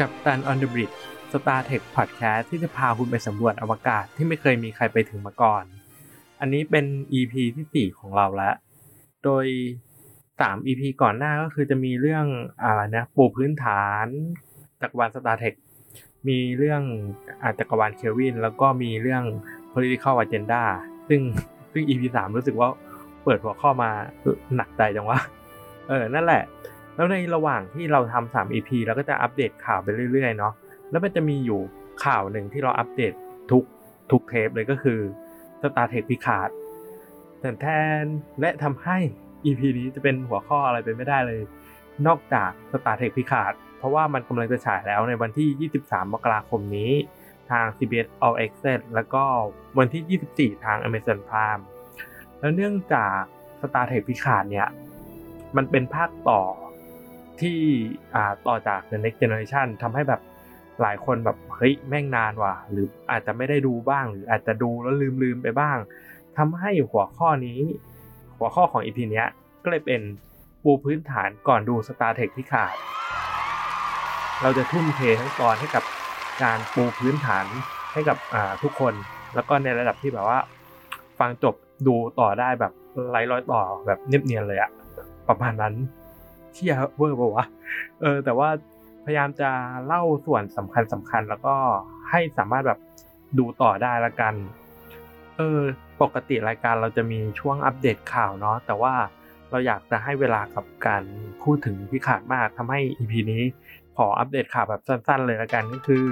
Captain on the Bridge Star Trek podcast ที่จะพาคุณไปสำรวจอวกาศที่ไม่เคยมีใครไปถึงมาก่อน อันนี้เป็น EP ที่ 4 ของเราแล้ว โดย 3 EP ก่อนหน้าก็คือจะมีเรื่องอะไรนะปูพื้นฐานจักรวาล Star Trek มีเรื่องอาจักรวาล Kelvin แล้วก็มีเรื่อง political agenda ซึ่งซึ่ง EP 3 รู้สึกว่าเปิดหัวข้อมาหนักใจจังวะเออ นั่นแหละ แล้วในระหว่างที่เราทำสาม EP เราก็จะอัปเดตข่าวไปเรื่อยๆเนาะแล้วมันจะมีอยู่ข่าวหนึ่งที่เราอัปเดตทุกทุกเทปเลยก็คือ Star Trek พิคาดแต่แทนและทำให้ EP นี้จะเป็นหัวข้ออะไรไปไม่ได้เลย นอกจาก Star Trek พิคาด เพราะว่ามันกำลังจะฉายแล้วในวันที่ 23 มกราคมนี้ ทาง CBS All Access แล้วก็วันที่ 24 ทาง Amazon Prime แล้วเนื่องจาก Star Trek พิคาดเนี่ย มันเป็นภาคต่อ ที่อ่าต่อจาก The Next Generation ทำให้แบบหลายคนแบบเฮ้ยแม่งนานว่ะ หรืออาจจะไม่ได้ดูบ้าง หรืออาจจะดูแล้วลืมลืมไปบ้างทำให้หัวข้อนี้ หัวข้อของ EP เนี้ยก็เลยเป็นปูพื้นฐานก่อนดู Star Trek ที่ขาด เราจะทุ่มเททั้งตอนให้กับการปูพื้นฐานให้กับทุกคน แล้วก็ในระดับที่แบบว่า ฟังจบดูต่อได้แบบไร้รอยต่อแบบเนียบเนียนเลยอะประมาณนั้น เที่ยเวอร์ป่าวะเออ แต่ว่าพยายามจะเล่าส่วนสำคัญสำคัญแล้วก็ให้สามารถแบบดูต่อได้ละกัน เออ ปกติรายการเราจะมีช่วงอัปเดตข่าวเนาะแต่ว่าเราอยากจะให้เวลากับการพูดถึงพิขาดมากทำให้ EP นี้ขออัปเดตข่าวแบบสั้นๆ เลยละกันก็คือ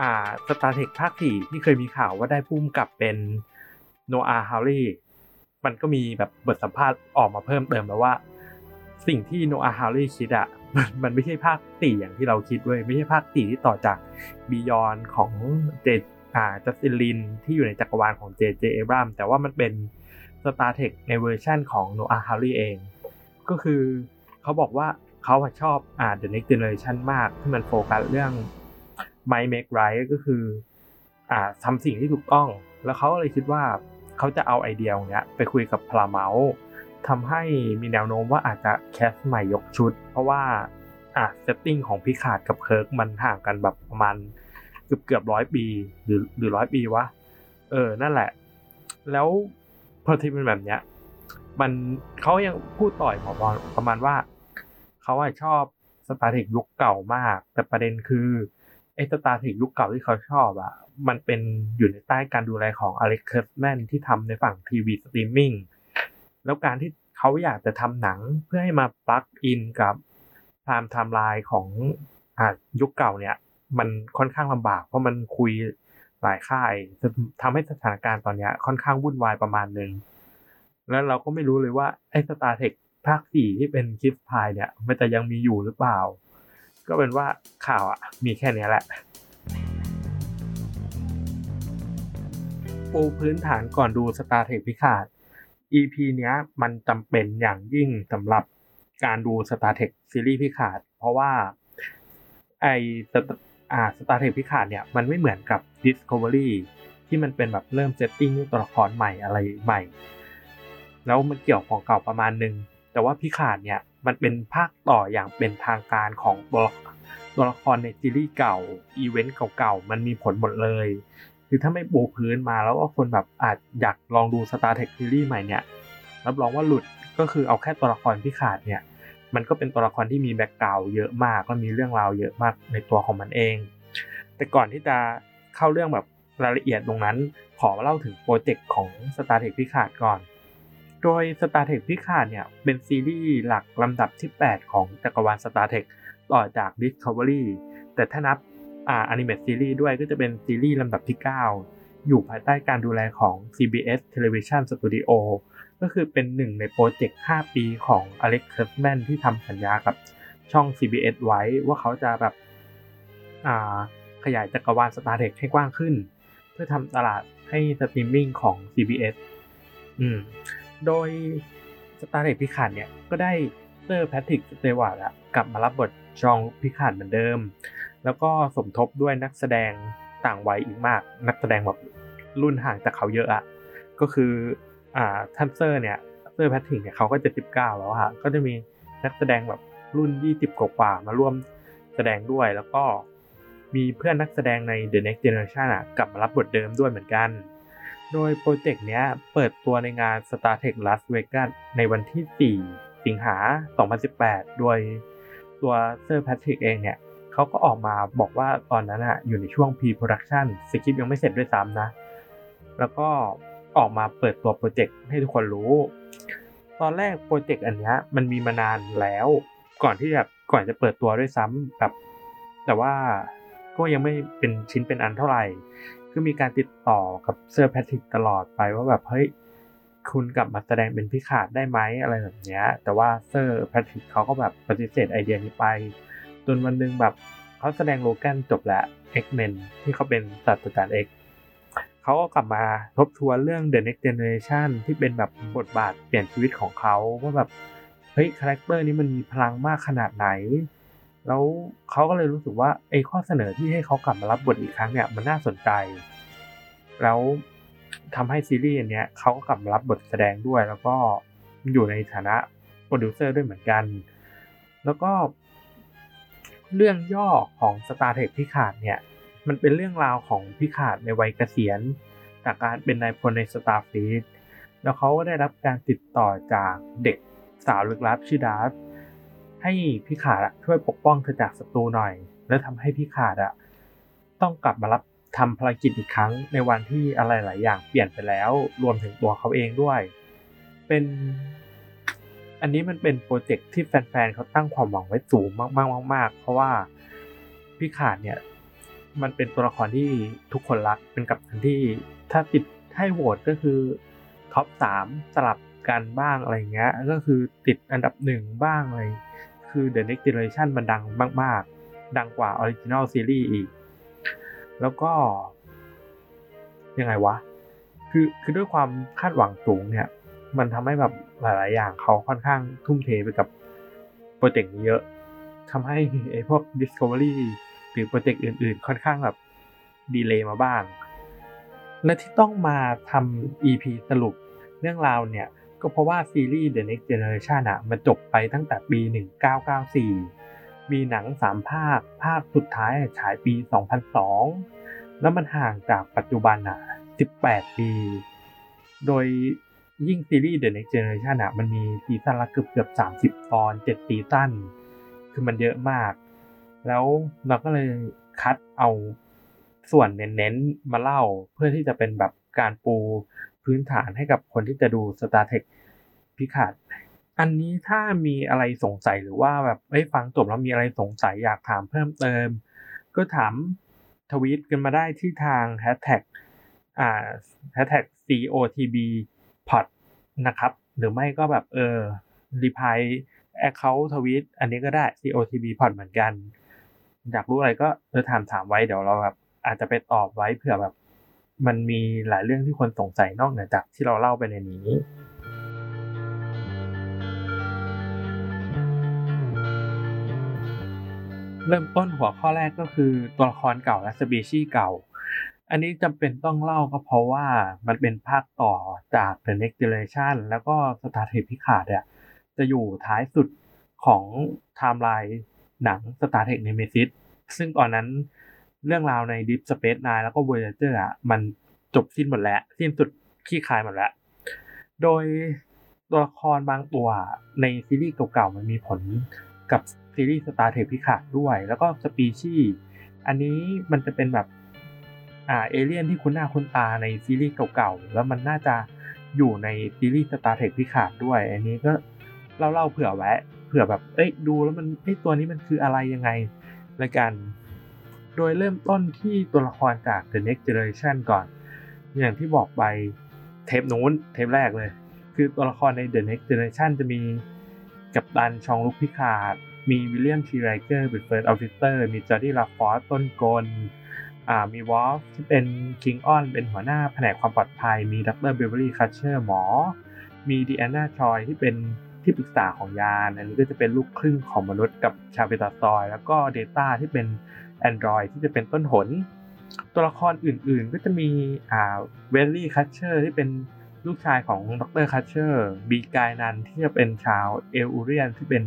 อ่า Star Trek ภาคสี่ที่เคยมีข่าวว่าได้ผู้กำกับเป็น Noah Hawley มันก็มีแบบบทสัมภาษณ์ออกมาเพิ่มเติมแล้วว่า สิ่งที่ Noah Hawley คิดอะมันมันไม่ใช่ภาคสี่อย่างที่เราคิดเว้ยไม่ใช่ภาคสี่ที่ต่อจาก Beyond ของเจอ่า Justin Lin ที่อยู่ในจักรวาลของ J.J. Abrams แต่ว่ามันเป็น Star Trek ในเวอร์ชั่นของ Noah Hawley เอง ก็คือเขาบอกว่าเขาชอบอ่า The Next Generation มากที่มันโฟกัสเรื่อง My Make Right ก็คืออ่าทำสิ่งที่ถูกต้อง แล้วเขาเลยคิดว่าเขาจะเอาไอเดียตรงนี้ไปคุยกับ Paramount ทำให้มีแนวโน้มว่าอาจจะ cast ใหม่ยกชุด เพราะว่าอะ setting ของ Picard กับ Kirk มันห่างกันแบบประมาณเกือบเกือบร้อยปีหรือหรือร้อยปีวะเออนั่นแหละ แล้วพอที่เป็นแบบเนี้ยมันเขายังพูดต่อยผมอประมาณว่าเขาชอบ Star Trek ยุคเก่ามาก แต่ประเด็นคือไอ้ Star Trek ยุคเก่าที่เขาชอบอะมันเป็นอยู่ในใต้การดูแลของ Alex Kurtzman ที่ทำในฝั่งทีวีสตรีมมิ่ง แล้วการที่เขาอยากจะทำหนังเพื่อให้มา plug in กับ time timeline ของอยุคเก่าเนี่ย มันค่อนข้างลำบาก เพราะมันคุยหลายค่ายทำให้สถานการณ์ตอนนี้ค่อนข้างวุ่นวายประมาณหนึ่งแล้วเราก็ไม่รู้เลยว่าไอ้สตาร์เทคภาคสี่ที่เป็นคิสพายเนี่ย มันจะยังมีอยู่หรือเปล่า ก็เป็นว่าข่าวอะมีแค่นี้แหละปูพื้นฐานก่อนดูสตาร์เทคพิคาด EP เนี้ยมันจำเป็นอย่างยิ่งสำหรับการดู Star Trek ซีรีส์พิคาด เพราะว่าไออ่า Star Trek พิคาดเนี่ยมันไม่เหมือนกับ Discovery ที่มันเป็นแบบเริ่ม setting ตัวละครใหม่อะไรใหม่ แล้วมันเกี่ยวของเก่าประมาณนึง แต่ว่า Picard เนี่ยมันเป็นภาคต่ออย่างเป็นทางการของตัวตัวละครในซีรีส์เก่า อีเวนต์เก่าๆ มันมีผลหมดเลย คือถ้าไม่ปูพื้นมาแล้วก็คนแบบอาจอยากลองดู Star Trek ซีรีส์ใหม่เนี่ยรับรองว่าหลุดก็คือเอาแค่ตัวละคร Picard เนี่ย มันก็เป็นตัวละครที่มี background เยอะมากก็มีเรื่องราวเยอะมากในตัวของมันเอง แต่ก่อนที่จะเข้าเรื่องแบบรายละเอียดตรงนั้น ขอเล่าถึงโปรเจกต์ของ Star Trek พิขาดก่อน โดย Star Trek พิขาดเนี่ยเป็นซีรีส์หลักลำดับที่ 8 ของจักรวาล Star Trek ต่อจาก Discovery แต่ถ้านับ อ่า animated series ด้วยก็จะเป็นซีรีส์ลำดับที่ 9 อยู่ภายใต้การดูแลของ CBS Television Studio ก็คือเป็นหนึ่งใน project 5 ปีของ Alex Kurtzman ที่ทำสัญญากับช่อง CBS ไว้ว่าเขาจะแบบขยายจักรวาล Star Trek ให้กว้างขึ้น เพื่อทำตลาดให้สตรีมมิ่งของ CBS อืม โดย Star Trek พิคาดเนี่ยก็ได้เซอร์แพทริกสเตวาร์ดกลับมารับบท Jean Picard เหมือนเดิมแล้วก็สมทบด้วยนักแสดงต่างวัยอีกมาก นักแสดงแบบรุ่นห่างจากเขาเยอะอะก็คืออ่าท่านเซอร์เนี่ยเซอร์แพทริกเนี่ยเขาก็จะสิบเก้าแล้วค่ะก็จะมีนักแสดงแบบรุ่นยี่สิบกว่ามาร่วมแคแสดงด้วยแล้วก็มีเพื่อนนักแสดงใน The Next Generation อะกลับมารับบทเดิมด้วยเหมือนกัน โดย project เนี้ยเปิดตัวในงาน Star Trek Las Vegas ในวันที่ 4 สิงหา 2018 โดยตัวเซอร์แพทริกเองเนี่ย เขาก็ออกมาบอกว่าตอนนั้นอะอยู่ในช่วง pre-production สคริปต์ยังไม่เสร็จด้วยซ้ำนะ แล้วก็ออกมาเปิดตัวโปรเจกต์ให้ทุกคนรู้ ตอนแรกโปรเจกต์อันนี้มันมีมานานแล้ว ก่อนที่แบบก่อนจะเปิดตัวด้วยซ้ำแบบแต่ว่าก็ยังไม่เป็นชิ้นเป็นอันเท่าไหร่ คือมีการติดต่อกับเซอร์แพทริกตลอดไปว่าแบบเฮ้ยคุณกลับมาแสดงเป็น Picard ได้ไหมอะไรแบบเนี้ยแต่ว่าเซอร์แพทริกเขาก็แบบปฏิเสธไอเดียนี้ไป จนวันหนึ่งแบบเขาแสดง Logan จบแล้ว X-Men ที่เขาเป็นศาสตราจารย์ X เขาก็กลับมาทบทวนเรื่อง The Next Generation ที่เป็นแบบบทบาทเปลี่ยนชีวิตของเขาว่าแบบเฮ้ยคาแรคเตอร์นี้มันมีพลังมากขนาดไหน แล้วเขาก็เลยรู้สึกว่าไอ้ข้อเสนอที่ให้เขากลับมารับบทอีกครั้งเนี่ยมันน่าสนใจ แล้วทำให้ซีรีส์อันเนี้ยเขาก็กลับมารับบทแสดงด้วยแล้วก็อยู่ในฐานะโปรดิวเซอร์ด้วยเหมือนกัน แล้วก็ เรื่องย่อของ Star Trek พิขาดเนี่ยมันเป็นเรื่องราวของ Picard ในวัยเกษียณ จากการเป็นนายพลใน Starfleet แล้วเขาก็ได้รับการติดต่อจากเด็กสาวลึกลับชื่อ Dahj ให้ Picard ช่วยปกป้องเธอจากศัตรูหน่อย แล้วทำให้ Picard อะต้องกลับมารับทำภารกิจอีกครั้งในวันที่อะไรหลายอย่างเปลี่ยนไปแล้ว รวมถึงตัวเขาเองด้วย เป็น อันนี้มันเป็นโปรเจกต์ที่แฟนๆเขาตั้งความหวังไว้สูงมากๆมากๆเพราะว่าพี่ขาดเนี่ยมันเป็นตัวละครที่ทุกคนรักเป็นกับทันที่ถ้าติดให้โหวตก็คือท็อปสามสลับกันบ้างอะไรเงี้ยก็คือติดอันดับหนึ่งบ้างเลยคือ The Next Generation มันดังมาก ๆ ดังกว่า Original Series อีก แล้วก็ยังไงวะ คือคือด้วยความคาดหวังสูงเนี่ย มันทำให้แบบหลาย ๆ อย่างเขาค่อนข้างทุ่มเทไปกับโปรเจกต์นี้เยอะทำให้ไอ้พวก Discovery หรือโปรเจกต์อื่น ๆ ค่อนข้างแบบ delay มาบ้าง และที่ต้องมาทำ EP สรุปเรื่องราวเนี่ย ก็เพราะว่าซีรีส์ The Next Generation อะมันจบไปตั้งแต่ปี 1994 มีหนัง 3 ภาค ภาคสุดท้ายฉายปี 2002 แล้วมันห่างจากปัจจุบันอะ18 ปี โดย ยิ่งซีรีส์ The Next Generation อะมันมีซีซั่นละเกือบเกือบ30ตอน7ซีซั่นคือมันเยอะมาก แล้วเราก็เลยคัดเอาส่วนเน้นๆมาเล่าเพื่อที่จะเป็นแบบการปูพื้นฐานให้กับคนที่จะดู Star Trek พิขาดอันนี้ถ้ามีอะไรสงสัยหรือว่าแบบเอ้ยฟังจบแล้วมีอะไรสงสัยอยากถามเพิ่มเติม ก็ถามทวีตกันมาได้ที่ทาง hashtag อ่า hashtag COTB pod นะครับ หรือไม่ก็แบบเออ reply account ทวีตอันนี้ก็ได้ COTB pod เหมือนกัน อยากรู้อะไรก็เออถามถามไว้เดี๋ยวเราแบบอาจจะไปตอบไว้เผื่อแบบ มันมีหลายเรื่องที่คนสงสัยนอกเหนือจากที่เราเล่าไปในนี้เริ่มต้นหัวข้อแรกก็คือตัวละครเก่าและสปีชีส์เก่า อันนี้จำเป็นต้องเล่าก็เพราะว่ามันเป็นภาคต่อจาก The Next Generation แล้วก็ Star Trek พิขาดเนี่ยจะอยู่ท้ายสุดของไทม์ไลน์หนัง Star Trek Nemesis ซึ่งตอนนั้นเรื่องราวใน Deep Space Nine แล้วก็ Voyager อะมันจบสิ้นหมดแล้วสิ้นสุดขี้คายหมดแล้ว โดยตัวละครบางตัวในซีรีส์เก่าๆมันมีผลกับซีรีส์ Star Trek พิขาดด้วย แล้วก็สปีชีอันนี้มันจะเป็นแบบ อ่าเอเลี่ยนที่คุ้นหน้าคุ้นตาในซีรีส์เก่าๆ แล้วมันน่าจะอยู่ในซีรีส์ Star Trek พิขาดด้วย อันนี้ก็เล่าๆเผื่อไว้เผื่อแบบ เอ้ยดูแล้วมันไอ้ตัวนี้มันคืออะไรยังไงละกัน โดยเริ่มต้นที่ตัวละครจาก The Next Generation ก่อน อย่างที่บอกไปเทปนู้นเทปแรกเลย คือตัวละครใน The Next Generation จะมีกัปตัน Jean-Luc Picard มี William T. Riker เป็น First Officer มี Geordi La Forge ต้นกล มี Worf ที่เป็น Klingon เป็นหัวหน้าแผนกความปลอดภัย มี Dr. Beverly Crusher หมอ มี Deanna Troi ที่เป็นที่ปรึกษาของยานอันนี้ก็จะเป็นลูกครึ่งของมนุษย์กับชาว Betazoid แล้วก็ Data ที่เป็น Android ที่จะเป็นต้นหน ตัวละครอื่นๆ ก็จะมีอ่า Wesley Crusher ที่เป็นลูกชายของ Dr. Crusher มี Guinan ที่จะเป็นชาว El-Aurian ที่เป็น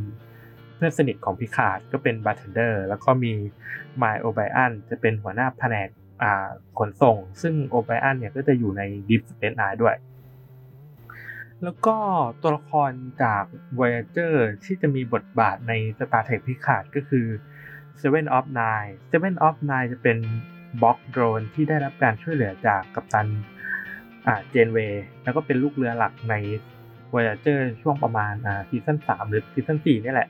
เพื่อนสนิทของ Picard ก็เป็นบาร์เทนเดอร์ แล้วก็มี Miles O'Brien จะเป็นหัวหน้าแผนกขนส่ง ซึ่ง O'Brien เนี่ยก็จะอยู่ใน Deep Space Nine ด้วย แล้วก็ตัวละครจาก Voyager ที่จะมีบทบาทใน Star Trek Picard ก็คือ Seven of Nine Seven of Nine จะเป็น Borg drone ที่ได้รับการช่วยเหลือจากกัปตัน Janeway แล้วก็เป็นลูกเรือหลักใน Voyager ช่วงประมาณซีซั่น3หรือซีซั่น4นี่แหละ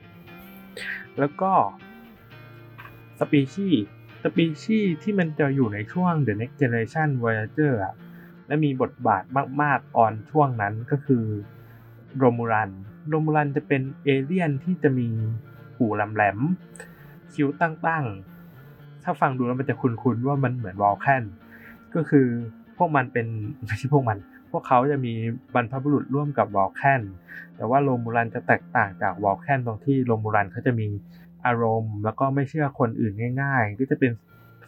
แล้วก็ สปีชีส์สปีชีส์ที่มันจะอยู่ในช่วง The Next Generation Voyager อะและมีบทบาทมากๆตอนช่วงนั้นก็คือ Romulanโรมูรันจะเป็นเอเลี่ยนที่จะมีหูแหลมๆคิ้วตั้งๆ ถ้าฟังดูแล้วมันจะคุ้นๆว่ามันเหมือนวอลแคนก็คือพวกมันเป็นไม่ใช่พวกมัน พวกเขาจะมีบรรพบุรุษร่วมกับวอลแคนแต่ว่าโรมูรันจะแตกต่างจากวอลแคนตรงที่โรมูรันเขาจะมี อารมณ์ แล้วก็ไม่เชื่อคนอื่นง่าย ๆ ก็จะเป็น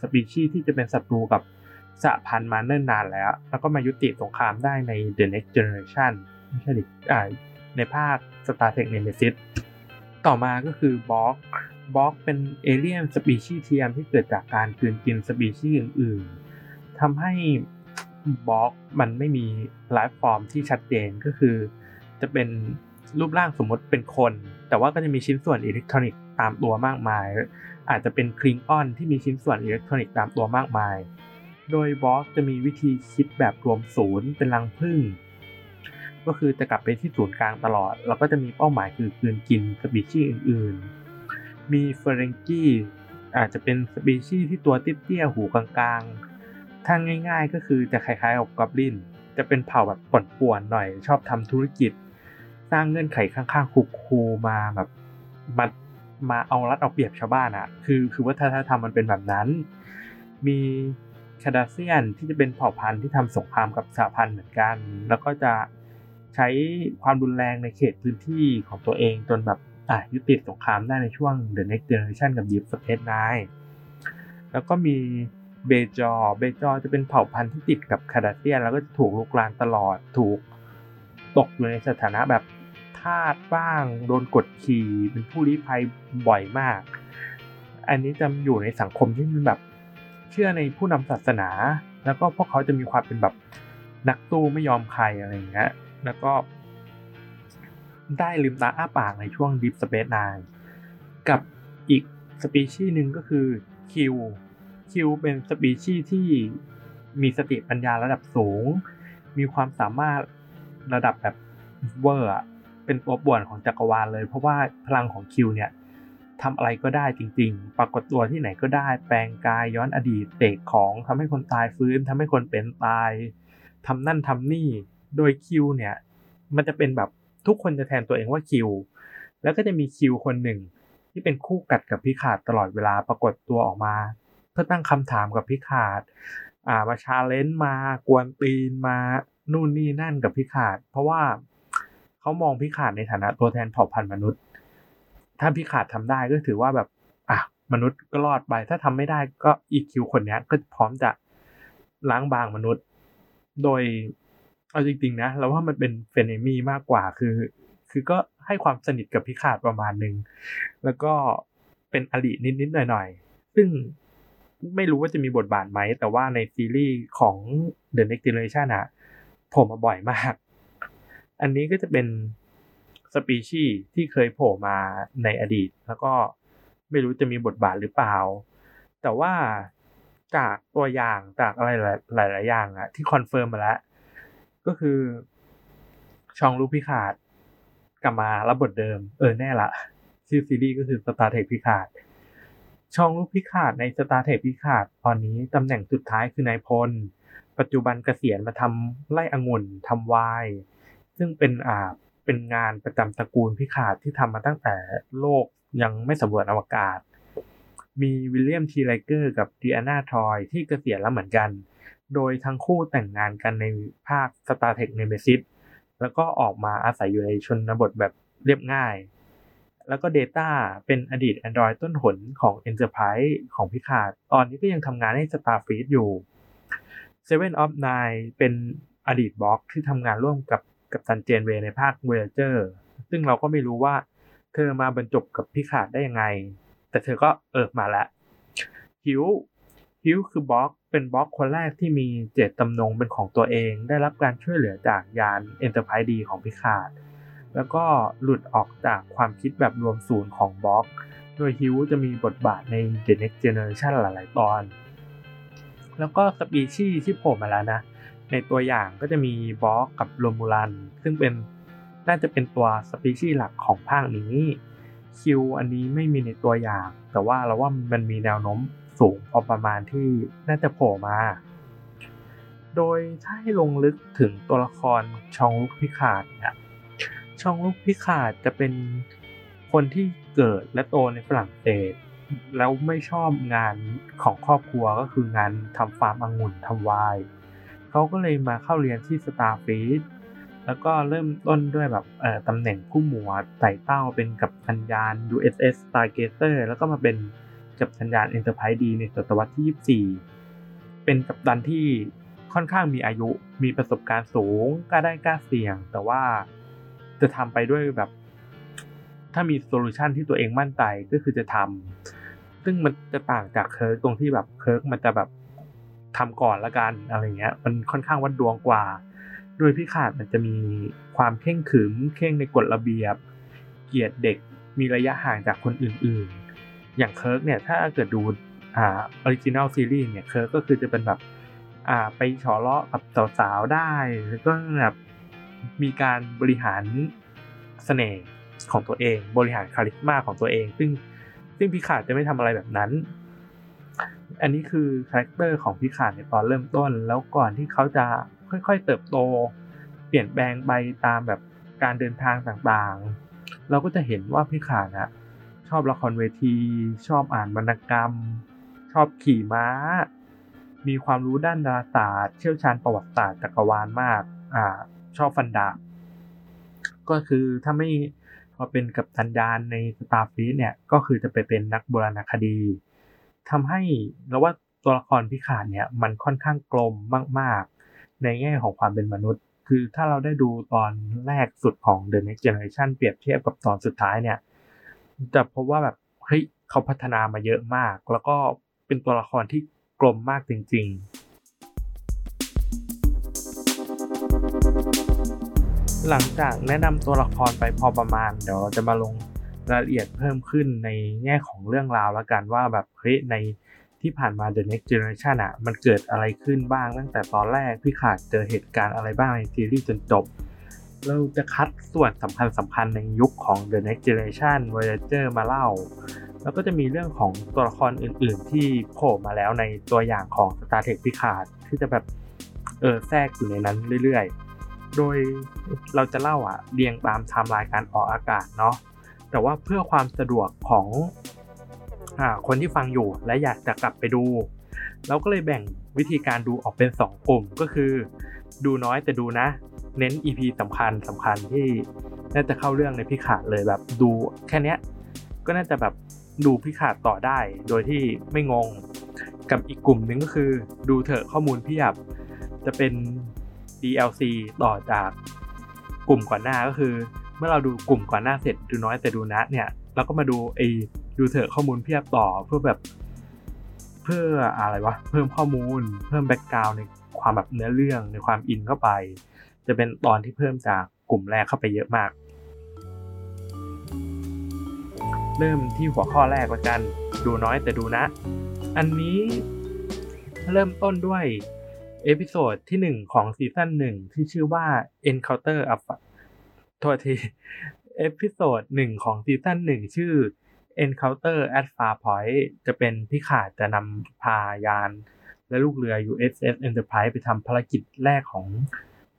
สปีชีส์ที่จะเป็นศัตรูกับสหพันธ์มาเนิ่นนานแล้ว แล้วก็มายุติสงครามได้ใน The Next Generation ไม่ใช่ดิอ่าในภาค Star Trek Nemesis ต่อมาก็คือ Borg Borg เป็นเอเลียนสปีชีส์เทียมที่เกิดจากการกลืนกินสปีชีส์อื่นๆทำให้ Borg มันไม่มี lifeform ที่ชัดเจนก็คือ จะเป็นรูปร่างสมมติเป็นคน แต่ว่าก็จะมีชิ้นส่วนอิเล็กทรอนิกส์ ตามตัวมากมาย อาจจะเป็น Klingon ที่มีชิ้นส่วนอิเล็กทรอนิกส์ตามตัวมากมาย โดยบอสจะมีวิธีคิดแบบรวมศูนย์เป็นรังพึ่งก็คือจะกลับไปที่ศูนย์กลางตลอด แล้วก็จะมีเป้าหมายคือคืนกินสปีชีส์อื่นๆ มีเฟรนกี้อาจจะเป็นสปีชีส์ที่ตัวเตี้ยๆหูกลางๆ ถ้าง่าย ๆ ก็คือจะคล้ายๆกับกอบลิน จะเป็นเผ่าแบบป่วนๆหน่อย ชอบทำธุรกิจ สร้างเงื่อนไขข้างๆคูลๆมาแบบมา มาเอารัดเอาเปรียบชาวบ้านอะคือคือวัฒนธรรมมันเป็นแบบนั้น มีคาดาเซียนที่จะเป็นเผ่าพันธุ์ที่ทำสงครามกับสหพันธ์เหมือนกัน แล้วก็จะใช้ความรุนแรงในเขตพื้นที่ของตัวเองจนแบบอะยุติสงครามได้ในช่วง The Next Generation กับ Deep Space Nine แล้วก็มีเบจอ เบจอจะเป็นเผ่าพันธุ์ที่ติดกับคาดาเซียน แล้วก็ถูกลุกลานตลอด ถูกตกอยู่ในสถานะแบบาสบ้าง โดนกดขี่เป็นผู้ลี้ภัยบ่อยมาก อันนี้จะอยู่ในสังคมที่มันแบบเชื่อในผู้นำศาสนา แล้วก็พวกเขาจะมีความเป็นแบบนักสู้ไม่ยอมใครอะไรอย่างเงี้ย แล้วก็ ได้ลืมตาอ้าปากในช่วง Deep Space Nine กับอีกสปีชีส์หนึ่งก็คือคิวคิวเป็นสปีชีส์ที่มีสติปัญญาระดับสูง มีความสามารถระดับแบบเวอร์ เป็นตัวป่วนของจักรวาลเลย เพราะว่าพลังของคิวเนี่ยทำอะไรก็ได้จริง ๆ ปรากฏตัวที่ไหนก็ได้ แปลงกายย้อนอดีตเตกของทำให้คนตายฟื้นทำให้คนเป็นตายทำนั่นทำนี่โดยคิวเนี่ยมันจะเป็นแบบทุกคนจะแทนตัวเองว่าคิวแล้วก็จะมีคิวคนหนึ่งที่เป็นคู่กัดกับพิขาดตลอดเวลาปรากฏตัวออกมา เพื่อตั้งคำถามกับพิขาดอ่ามาชาเลนจ์มากวนตีนมานู่นนี่นั่นกับพิขาด เพราะว่า เขามองพิขาดในฐานะตัวแทนเผ่าพันธุ์มนุษย์ ถ้าพิขาดทำได้ก็ถือว่าแบบอะมนุษย์ก็รอดไป ถ้าทำไม่ได้ก็อีคิวคนนี้ก็พร้อมจะล้างบางมนุษย์ โดยเอาจริงๆนะเราว่ามันเป็นเฟนเนมี่มากกว่าคือ คือก็ให้ความสนิทกับพิขาดประมาณหนึ่งแล้วก็เป็นอลินิดๆหน่อยๆ ซึ่งไม่รู้ว่าจะมีบทบาทไหม แต่ว่าในซีรีส์ของ The Next Generation อะโผล่มาบ่อยมาก อันนี้ก็จะเป็นสปีชีส์ที่เคยโผล่มาในอดีต แล้วก็ไม่รู้จะมีบทบาทหรือเปล่า แต่ว่าจากตัวอย่างจากอะไรหลาย ๆ อย่างอะที่คอนเฟิร์มมาแล้ว ก็คือ Jean-Luc Picard กลับมารับบทเดิม เออแน่ละชื่อซีรีส์ก็คือ Star Trek Picard Jean-Luc Picard ใน Star Trek Picard ตอนนี้ตำแหน่งสุดท้ายคือนายพล ปัจจุบันเกษียณมาทำไล่องุ่นทำไวน์ ซึ่งเป็นอ่าเป็นงานประจำตระกูล Picard ที่ทำมาตั้งแต่โลกยังไม่สำรวจอวกาศ มี William T. Riker กับ Deanna Troi ที่เกษียณแล้วเหมือนกัน โดยทั้งคู่แต่งงานกันในภาค Star Trek Nemesis แล้วก็ออกมาอาศัยอยู่ในชนบทแบบเรียบง่าย แล้วก็ Data เป็นอดีต Android ต้นหนของ Enterprise ของพิคาด ตอนนี้ก็ยังทำงานให้ Starfleet อยู่ Seven of Nine เป็นอดีตบล็อกที่ทำงานร่วมกับ กับตันเจนเวในภาค Voyager ซึ่งเราก็ไม่รู้ว่า เธอมาบรรจบกับพิขาดได้ยังไง แต่เธอก็เอิบมาล้วฮิวฮิวคือบล็อกเป็นบล็อกคนแรกที่มีเจตจำนงเป็นของตัวเอง ได้รับการช่วยเหลือจากยาน Enterprise D ของ Picard แล้วก็หลุดออกจากความคิดแบบรวมศูนย์ของ Borg โดยฮิวจะมีบทบาทใน The Next Generation หลาย ๆ ตอน แล้วก็สปีชีส์ที่โผล่มาแล้วนะ ในตัวอย่างก็จะมี Borg กับ Romulan ซึ่งเป็นน่าจะเป็นตัวสปีชีส์หลักของภาคนี้ Q อันนี้ไม่มีในตัวอย่าง แต่ว่าเราว่ามันมีแนวโน้มสูงพอประมาณที่น่าจะโผล่มา โดยถ้าให้ลงลึกถึงตัวละคร Jean-Luc Picard เนี่ย Jean-Luc Picard จะเป็นคนที่เกิดและโตในฝรั่งเศสแล้วไม่ชอบงานของครอบครัวก็คืองานทำฟาร์มองุ่นทำไวน์ เขาก็เลยมาเข้าเรียนที่ Starfleet แล้วก็เริ่มต้นด้วยแบบตำแหน่งผู้หมวดไต่เต้าเป็นกัปตันยาน USS Stargazer แล้วก็มาเป็นกัปตันยาน Enterprise D ในศตวรรษที่ 24 เป็นกัปตันที่ค่อนข้างมีอายุมีประสบการณ์สูงกล้าได้กล้าเสี่ยง แต่ว่าจะทำไปด้วยแบบ ถ้ามี solution ที่ตัวเองมั่นใจก็คือจะทำซึ่งมันจะต่างจาก Kirk ตรงที่แบบ Kirk มันจะแบบ ทำก่อนละกันอะไรเงี้ยมันค่อนข้างวัดดวงกว่า โดย Picard มันจะมีความเคร่งขรึมเคร่งในกฎระเบียบ เกลียดเด็กมีระยะห่างจากคนอื่นๆ อย่าง Kirk เนี่ยถ้าเกิดดูอ่า Original Series เนี่ย Kirk ก็คือจะเป็นแบบอ่าไปฉอเลาะกับสาวๆได้แล้วก็แบบมีการบริหารเสน่ห์ของตัวเอง บริหาร charisma ของตัวเอง ซึ่งซึ่ง Picard จะไม่ทำอะไรแบบนั้น อันนี้คือ character ของ Picard ในตอนเริ่มต้น แล้วก่อนที่เขาจะค่อยๆเติบโต เปลี่ยนแปลงไปตามแบบการเดินทางต่างๆ เราก็จะเห็นว่าพิขาดนะชอบละครเวที ชอบอ่านวรรณกรรม ชอบขี่ม้า มีความรู้ด้านดาราศาสตร์ เชี่ยวชาญประวัติศาสตร์จักรวาลมากอ่าชอบฟันดาบก็คือถ้าไม่พอเป็นกับตันยานในสตาร์ฟีเนี่ย ก็คือจะไปเป็นนักโบราณคดี ทำให้เราว่าตัวละครพิขาดเนี่ยมันค่อนข้างกลมมากๆ ในแง่ของความเป็นมนุษย์ คือถ้าเราได้ดูตอนแรกสุดของ The Next Generation เปรียบเทียบกับตอนสุดท้ายเนี่ยจะพบว่าแบบเฮ้ยเขาพัฒนามาเยอะมาก แล้วก็เป็นตัวละครที่กลมมากจริง ๆ หลังจากแนะนำตัวละครไปพอประมาณ เดี๋ยวเราจะมาลง รายละเอียดเพิ่มขึ้นในแง่ของเรื่องราวแล้วกันว่าแบบเฮ้ยในที่ผ่านมา The Next Generation อะมันเกิดอะไรขึ้นบ้างตั้งแต่ตอนแรกพี่ขาดเจอเหตุการณ์อะไรบ้างในซีรีส์จนจบ เราจะคัดส่วนสำคัญสำคัญในยุคของ The Next Generation Voyager มาเล่า แล้วก็จะมีเรื่องของตัวละครอื่น ๆ ที่โผล่มาแล้วในตัวอย่างของ Star Trek พิขาดที่จะแบบเออแทรกอยู่ในนั้นเรื่อย ๆ โดยเราจะเล่าอะเรียงตามไทม์ไลน์การออกอากาศเนาะ แต่ว่าเพื่อความสะดวกของอคนที่ฟังอยู่และอยากจะกลับไปดู เราก็เลยแบ่งวิธีการดูออกเป็น 2 กลุ่มก็คือ ดูน้อยแต่ดูนะ เน้น EP สำคัญสำคัญที่น่าจะเข้าเรื่องในพิขาดเลยแบบดูแค่นี้ก็น่าจะแบบดูพิขาดต่อได้ โดยที่ไม่งงกับอีกกลุ่มหนึ่งก็คือ ดูเถอะข้อมูลเพียบจะเป็น DLC ต่อจากกลุ่มก่อนหน้าก็คือ เมื่อเราดูกลุ่มก่อนหน้าเสร็จดูน้อยแต่ดูนะเนี่ยเราก็มาดูไอ้ดูเถอะข้อมูลเพียบต่อเพื่อแบบเพื่ออะไรวะเพิ่มข้อมูล เพิ่มแบ็กกราวในความแบบเนื้อเรื่องในความอินเข้าไป จะเป็นตอนที่เพิ่มจากกลุ่มแรกเข้าไปเยอะมาก เริ่มที่หัวข้อแรกละกัน ดูน้อยแต่ดูนะ อันนี้เริ่มต้นด้วย episode ที่ 1 ของ season 1 ที่ชื่อว่า Encounter of โทษที episode หนึ่งของ season หนึ่งชื่อ Encounter at Far Point จะเป็นพิขาดจะนำพายาน และลูกเรือ USS Enterprise ไปทำภารกิจแรกของ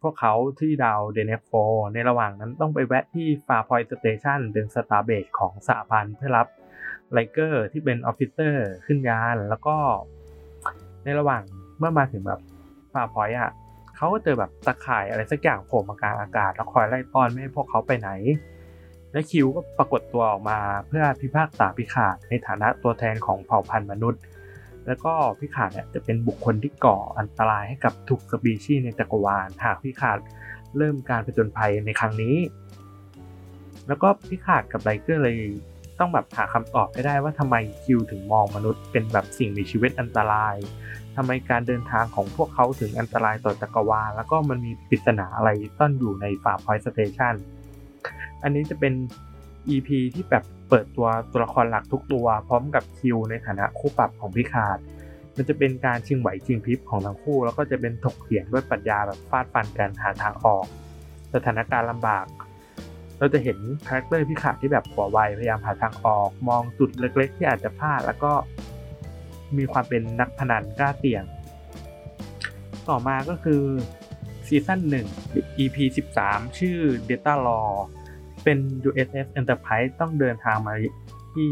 พวกเขาที่ดาว Deneb Four ในระหว่างนั้นต้องไปแวะที่ Farpoint Station เป็น starbase ของสหพันธ์เพื่อรับRiker ที่เป็น officer ขึ้นยาน แล้วก็ ในระหว่างเมื่อมาถึงแบบ Farpoint อะ เขาก็เจอแบบตาข่ายอะไรสักอย่างโผล่มากลางอากาศแล้วคอยไล่ต้อนไม่ให้พวกเขาไปไหน และ Q ก็ปรากฏตัวออกมาเพื่อพิพากษา Picard ในฐานะตัวแทนของเผ่าพันธุ์มนุษย์ แล้วก็ Picard เนี่ยจะเป็นบุคคลที่ก่ออันตรายให้กับทุกสปีชีส์ในจักรวาลหาก Picard เริ่มการผจญภัยในครั้งนี้ แล้วก็พิขาดกับไลเกอร์เลยต้องแบบหาคำตอบให้ได้ว่าทำไมคิวถึงมองมนุษย์เป็นแบบสิ่งมีชีวิตอันตราย ทำไมการเดินทางของพวกเขาถึงอันตรายต่อจักรวาลแล้วก็มันมีปริศนาอะไรซ่อนอยู่ในฟาพอยสเตชันอันนี้จะเป็น EP ที่แบบเปิดตัวตัวละครหลักทุกตัว พร้อมกับคิวในฐานะคู่ปรับของพิคาด มันจะเป็นการชิงไหวชิงพริบของทั้งคู่ แล้วก็จะเป็นถกเถียงด้วยปรัชญาแบบฟาดฟันกันหาทางออก สถานการณ์ลำบาก เราจะเห็น character Picard ที่แบบหัวไวพยายามหาทางออก มองจุดเล็ก ๆ ที่อาจจะพลาดแล้วก็ มีความเป็นนักพนันกล้าเสี่ยง ต่อมาก็คือ season 1 EP 13 ชื่อ Datalore เป็น USS Enterprise ต้องเดินทางมาที่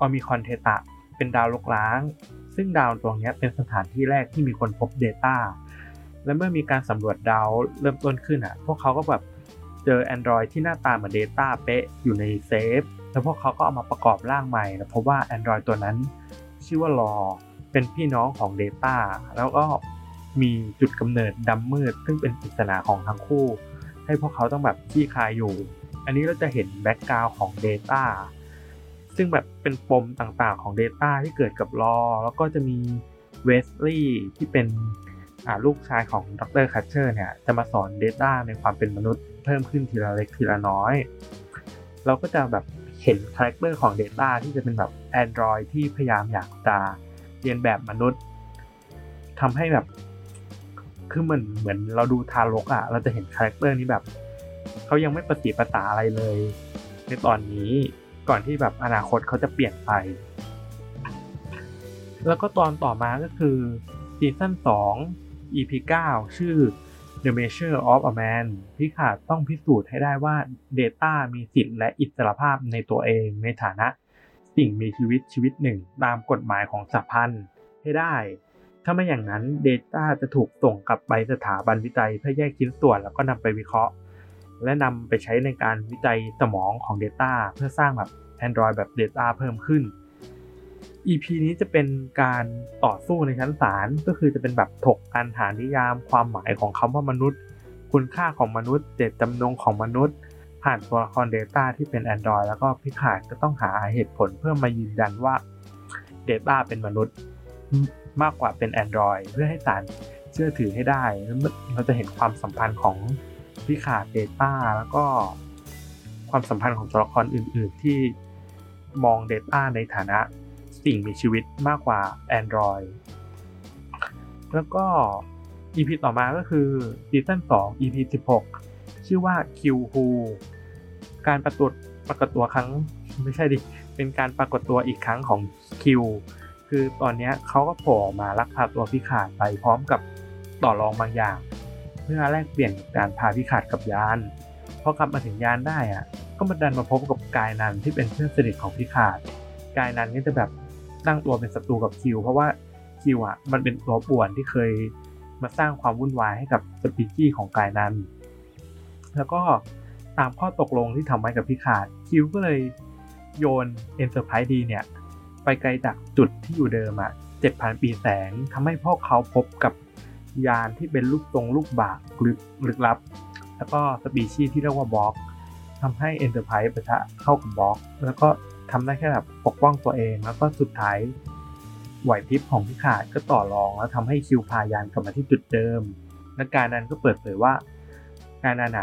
Omicron Theta เป็นดาวรกร้าง ซึ่งดาวตรงนี้เป็นสถานที่แรกที่มีคนพบ Data และเมื่อมีการสำรวจดาวเริ่มต้นขึ้นอะ พวกเขาก็แบบเจอ Android ที่หน้าตาเหมือน Data เป๊ะอยู่ในเซฟ แล้วพวกเขาก็เอามาประกอบร่างใหม่ แล้วพบว่า Android ตัวนั้น ชื่อว่า Lore เป็นพี่น้องของ Data แล้วก็มีจุดกำเนิดดำมืด ซึ่งเป็นปริศนาของทั้งคู่ ให้พวกเขาต้องแบบคลี่คลายอยู่ อันนี้เราจะเห็น background ของ Data ซึ่งแบบเป็นปมต่างๆของ Data ที่เกิดกับ Loreแล้วก็จะมี Wesley ที่เป็นลูกชายของ Dr. Crusher เนี่ย จะมาสอน Data ในความเป็นมนุษย์เพิ่มขึ้นทีละเล็กทีละน้อย เราก็จะแบบ เห็น character ของ Data ที่จะเป็นแบบ Android ที่พยายามอยากจะเลียนแบบมนุษย์ทำให้แบบ คือเหมือนเหมือนเราดูทารกอะ่ะ เราจะเห็น character นี้แบบ เขายังไม่ประสีประสาอะไรเลย ในตอนนี้ก่อนที่แบบอนาคตเขาจะเปลี่ยนไป แล้วก็ตอนต่อมาก็คือซีซั่น2 EP 9 ชื่อ The Measure of a Man พิขาดต้องพิสูจน์ให้ได้ว่า Data มีสิทธิ์และอิสรภาพในตัวเองในฐานะ สิ่งมีชีวิตชีวิตหนึ่ง ตามกฎหมายของสหพันธ์ให้ได้ ถ้าไม่อย่างนั้น Data จะถูกส่งกลับไปสถาบันวิจัยเพื่อแยกชิ้นส่วนแล้วก็นำไปวิเคราะห์ และนำไปใช้ในการวิจัยสมองของ Data เพื่อสร้างแบบ Android แบบ Data เพิ่มขึ้น EP นี้จะเป็นการต่อสู้ในชั้นศาลก็คือจะเป็นแบบถกการหานิยามความหมายของคำว่ามนุษย์ คุณค่าของมนุษย์ เจตจำนงของมนุษย์ ผ่านตัวละคร Data ที่เป็น Android แล้วก็พิขาดก็ต้องหาเหตุผลเพื่อมายืนยันว่า Data เป็นมนุษย์มากกว่าเป็น Android เพื่อให้ศาลเชื่อถือให้ได้ เราจะเห็นความสัมพันธ์ของพิขาด Data แล้วก็ความสัมพันธ์ของตัวละครอื่น ๆ ที่มอง Data ในฐานะ สิ่งมีชีวิตมากกว่า Android แล้วก็ EP ต่อมาก็คือซีซั่น2 EP 16 ชื่อว่า Q Who การประกวดปรากฏตัวครั้งไม่ใช่ดิ เป็นการปรากฏตัวอีกครั้งของ Q คือตอนนี้เขาก็โผล่มาลักพาตัวพิขาดไปพร้อมกับต่อรองบางอย่าง เพื่อแลกเปลี่ยนการพาพิขาดกับยานพอกลับมาถึงยานได้อะก็มาดันมาพบกับกายนันที่เป็นเพื่อนสนิทของพิขาด กายนันก็จะแบบ ตั้งตัวเป็นศัตรูกับคิว เพราะว่าคิวอะมันเป็นตัวป่วนที่เคยมาสร้างความวุ่นวายให้กับสปีชีของกายนันแล้วก็ตามข้อตกลงที่ทำไว้กับพิขาดคิวก็เลยโยน Enterprise D เนี่ย ไปไกลจากจุดที่อยู่เดิมอะเจ็ดพันปีแสงทำให้พวกเขาพบกับยานที่เป็นรูปทรงลูกบาศก์ลึกลึกลับ แล้วก็สปีชีส์ที่เรียกว่า Borg ทำให้ Enterprise ปะทะเข้ากับ Borg แล้วก็ ทำได้แค่แบบปกป้องตัวเอง แล้วก็สุดท้ายไหวพริบของ Picard ก็ต่อรองแล้วทำให้ Q พายานกลับมาที่จุดเดิม และ Guinan ก็เปิดเผยว่า การนั้น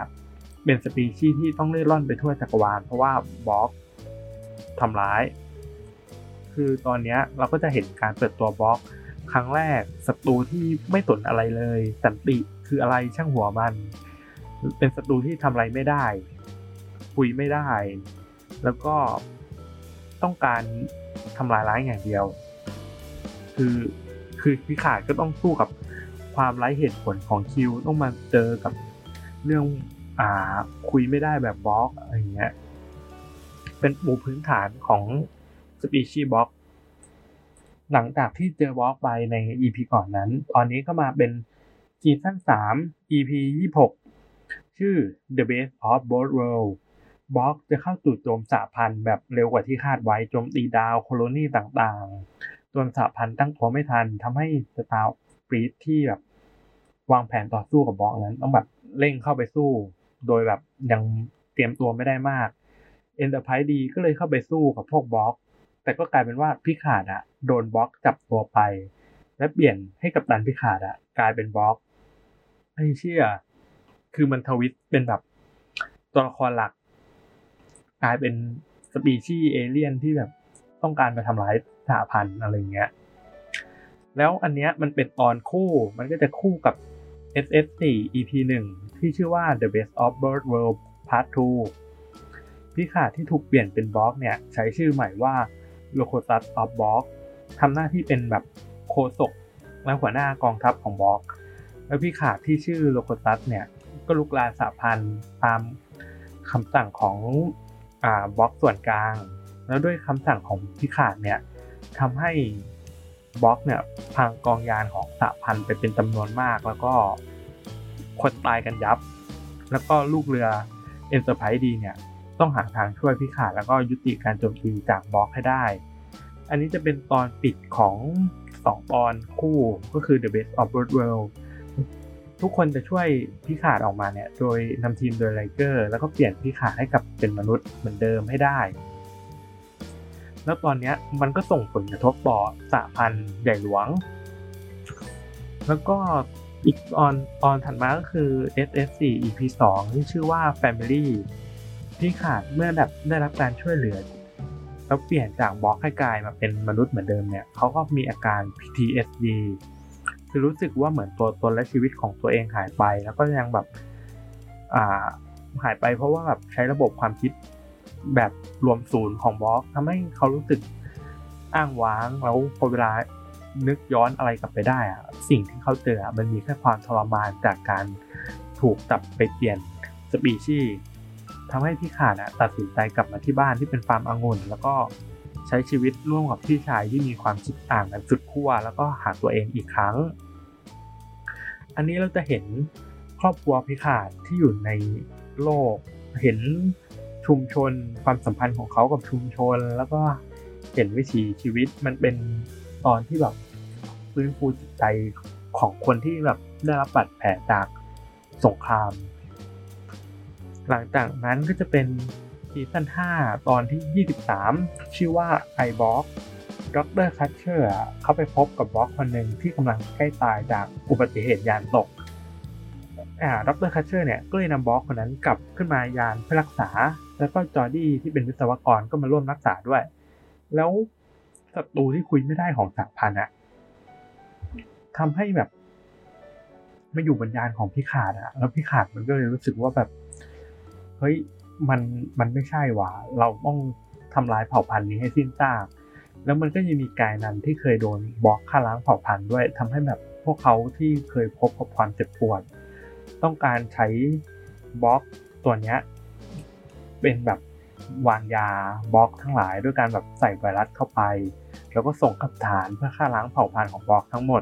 เป็นสปีชีส์ที่ต้องเล่ร่อนไปทั่วจักรวาลเพราะว่าบล็อกทำร้าย คือตอนนี้เราก็จะเห็นการเปิดตัวบล็อกครั้งแรกศัตรูที่ไม่สนอะไรเลย สันติคืออะไรช่างหัวมัน เป็นศัตรูที่ทำอะไรไม่ได้ คุยไม่ได้ แล้วก็ ต้องการทำลายล้างอย่างเดียว คือคือพิขาดก็ต้องสู้กับความไร้เหตุผลของคิวต้องมาเจอกับเรื่องอ่าคุยไม่ได้แบบบล็อกอะไรเงี้ยเป็นปูพื้นฐานของสปีชีบล็อกหลังจากที่เจอบล็อกไปใน EP ก่อนนั้น ตอนนี้ก็มาเป็นซีซั่น3 EP 26 ชื่อ The Best of Both Worlds บล็อกจะเข้าจู่โจมสหพันธ์แบบเร็วกว่าที่คาดไว้โจมตีดาวโคโลนีต่างๆจนสหพันธ์ตั้งตัวไม่ทันทำให้ Starfleet ที่แบบวางแผนต่อสู้กับ Borg นั้น ต้องแบบเร่งเข้าไปสู้ โดยแบบยังเตรียมตัวไม่ได้มาก Enterprise D ก็เลยเข้าไปสู้กับพวก Borg แต่ก็กลายเป็นว่า Picard อะโดน Borg จับตัวไป และเปลี่ยนให้กัปตัน Picard อะกลายเป็น Borg ไอ้เชี่ยคือมันทวิตเป็นแบบตัวละครหลัก กลายเป็นสปีชีส์เอเลี่ยนที่แบบต้องการมาทำร้ายสหพันธ์อะไรเงี้ย แล้วอันเนี้ยมันเป็นตอนคู่มันก็จะคู่กับ SS4 EP 1ที่ชื่อว่า The Best of Bird World Part 2 พิขาดที่ถูกเปลี่ยนเป็นบล็อกเนี่ย ใช้ชื่อใหม่ว่า Locotus of Block ทำหน้าที่เป็นแบบโคศกและหัวหน้ากองทัพของบล็อก แล้วพิขาดที่ชื่อ Locotus เนี่ย ก็รุกรานสหพันธ์ตามคำสั่งของ Borg ส่วนกลาง แล้วด้วยคำสั่งของ Picard เนี่ยทำให้ Borg เนี่ยพังกองยานของสหพันธ์ไปเป็นจำนวนมาก แล้วก็คนตายกันยับ แล้วก็ลูกเรือ Enterprise D เนี่ยต้องหาทางช่วย Picard แล้วก็ยุติการโจมตีจาก Borg ให้ได้ อันนี้จะเป็นตอนปิดของ 2 ตอนคู่ก็คือ The Best of Both World ทุกคนจะช่วยพิขาดออกมาเนี่ย โดยนำทีมโดยไลเกอร์ แล้วก็เปลี่ยนพิขาดให้กับเป็นมนุษย์เหมือนเดิมให้ได้ แล้วตอนนี้มันก็ส่งผลกระทบต่อสหพันธ์ใหญ่หลวง แล้วก็อีกตอนตอนถัดมาก็คือ SS4 EP 2ที่ชื่อว่า Family พิขาดเมื่อแบบได้รับการช่วยเหลือ แล้วเปลี่ยนจากบล็อกให้กลายมาเป็นมนุษย์เหมือนเดิมเนี่ยเขาก็มีอาการ PTSD คือรู้สึกว่าเหมือนตัวตนและชีวิตของตัวเองหายไป แล้วก็ยังแบบอ่าหายไปเพราะว่าแบบใช้ระบบความคิดแบบรวมศูนย์ของบล็อกทำให้เขารู้สึกอ้างว้างแล้วพอเวลานึกย้อนอะไรกลับไปได้อะสิ่งที่เขาเจอมันมีแค่ความทรมานจากการถูกจับไปเปลี่ยนสปีชีส์ทำให้พี่ขาดตัดสินใจกลับมาที่บ้านที่เป็นฟาร์มองุ่น แล้วก็ใช้ชีวิตร่วมกับพี่ชายที่มีความคิดต่างกันสุดขั้วแล้วก็หาตัวเองอีกครั้ง อันนี้เราจะเห็นครอบครัวพิขาดที่อยู่ในโลก เห็นชุมชนความสัมพันธ์ของเขากับชุมชน แล้วก็เห็นวิถีชีวิตมันเป็นตอนที่แบบฟื้นฟูจิตใจของคนที่แบบได้รับบาดแผลจากสงคราม หลังจากนั้นก็จะเป็นซีซั่น5ตอนที่ 23 ชื่อว่า I Borg ดร Crusher เขาไปพบกับ Borg คนหนึ่งที่กำลังใกล้ตายจากอุบัติเหตุยานตกอ่าดร Crusher เนี่ยก็เลยนำ Borg คนนั้นกลับขึ้นมายานเพื่อรักษา แล้วก็ Geordi ที่เป็นวิศวกรก็มาร่วมรักษาด้วย แล้วศัตรูที่คุยไม่ได้ของสหพันธ์อะทำให้แบบไม่อยู่บนยานของพี่ขาดอะแล้วพี่ขาดมันก็เลยรู้สึกว่าแบบเฮ้ยมันมันไม่ใช่ว่ะเราต้องทำลายเผ่าพันธุ์นี้ให้สิ้นซาก แล้วมันก็ยังมีกายนันที่เคยโดนบล็อกฆ่าล้างเผ่าพันธุ์ด้วยทำให้แบบพวกเขาที่เคยพบกับความเจ็บปวด ต้องการใช้บล็อกตัวเนี้ยเป็นแบบวางยาบล็อกทั้งหลายด้วยการแบบใส่ไวรัสเข้าไป แล้วก็ส่งกับฐานเพื่อฆ่าล้างเผ่าพันธุ์ของบล็อกทั้งหมด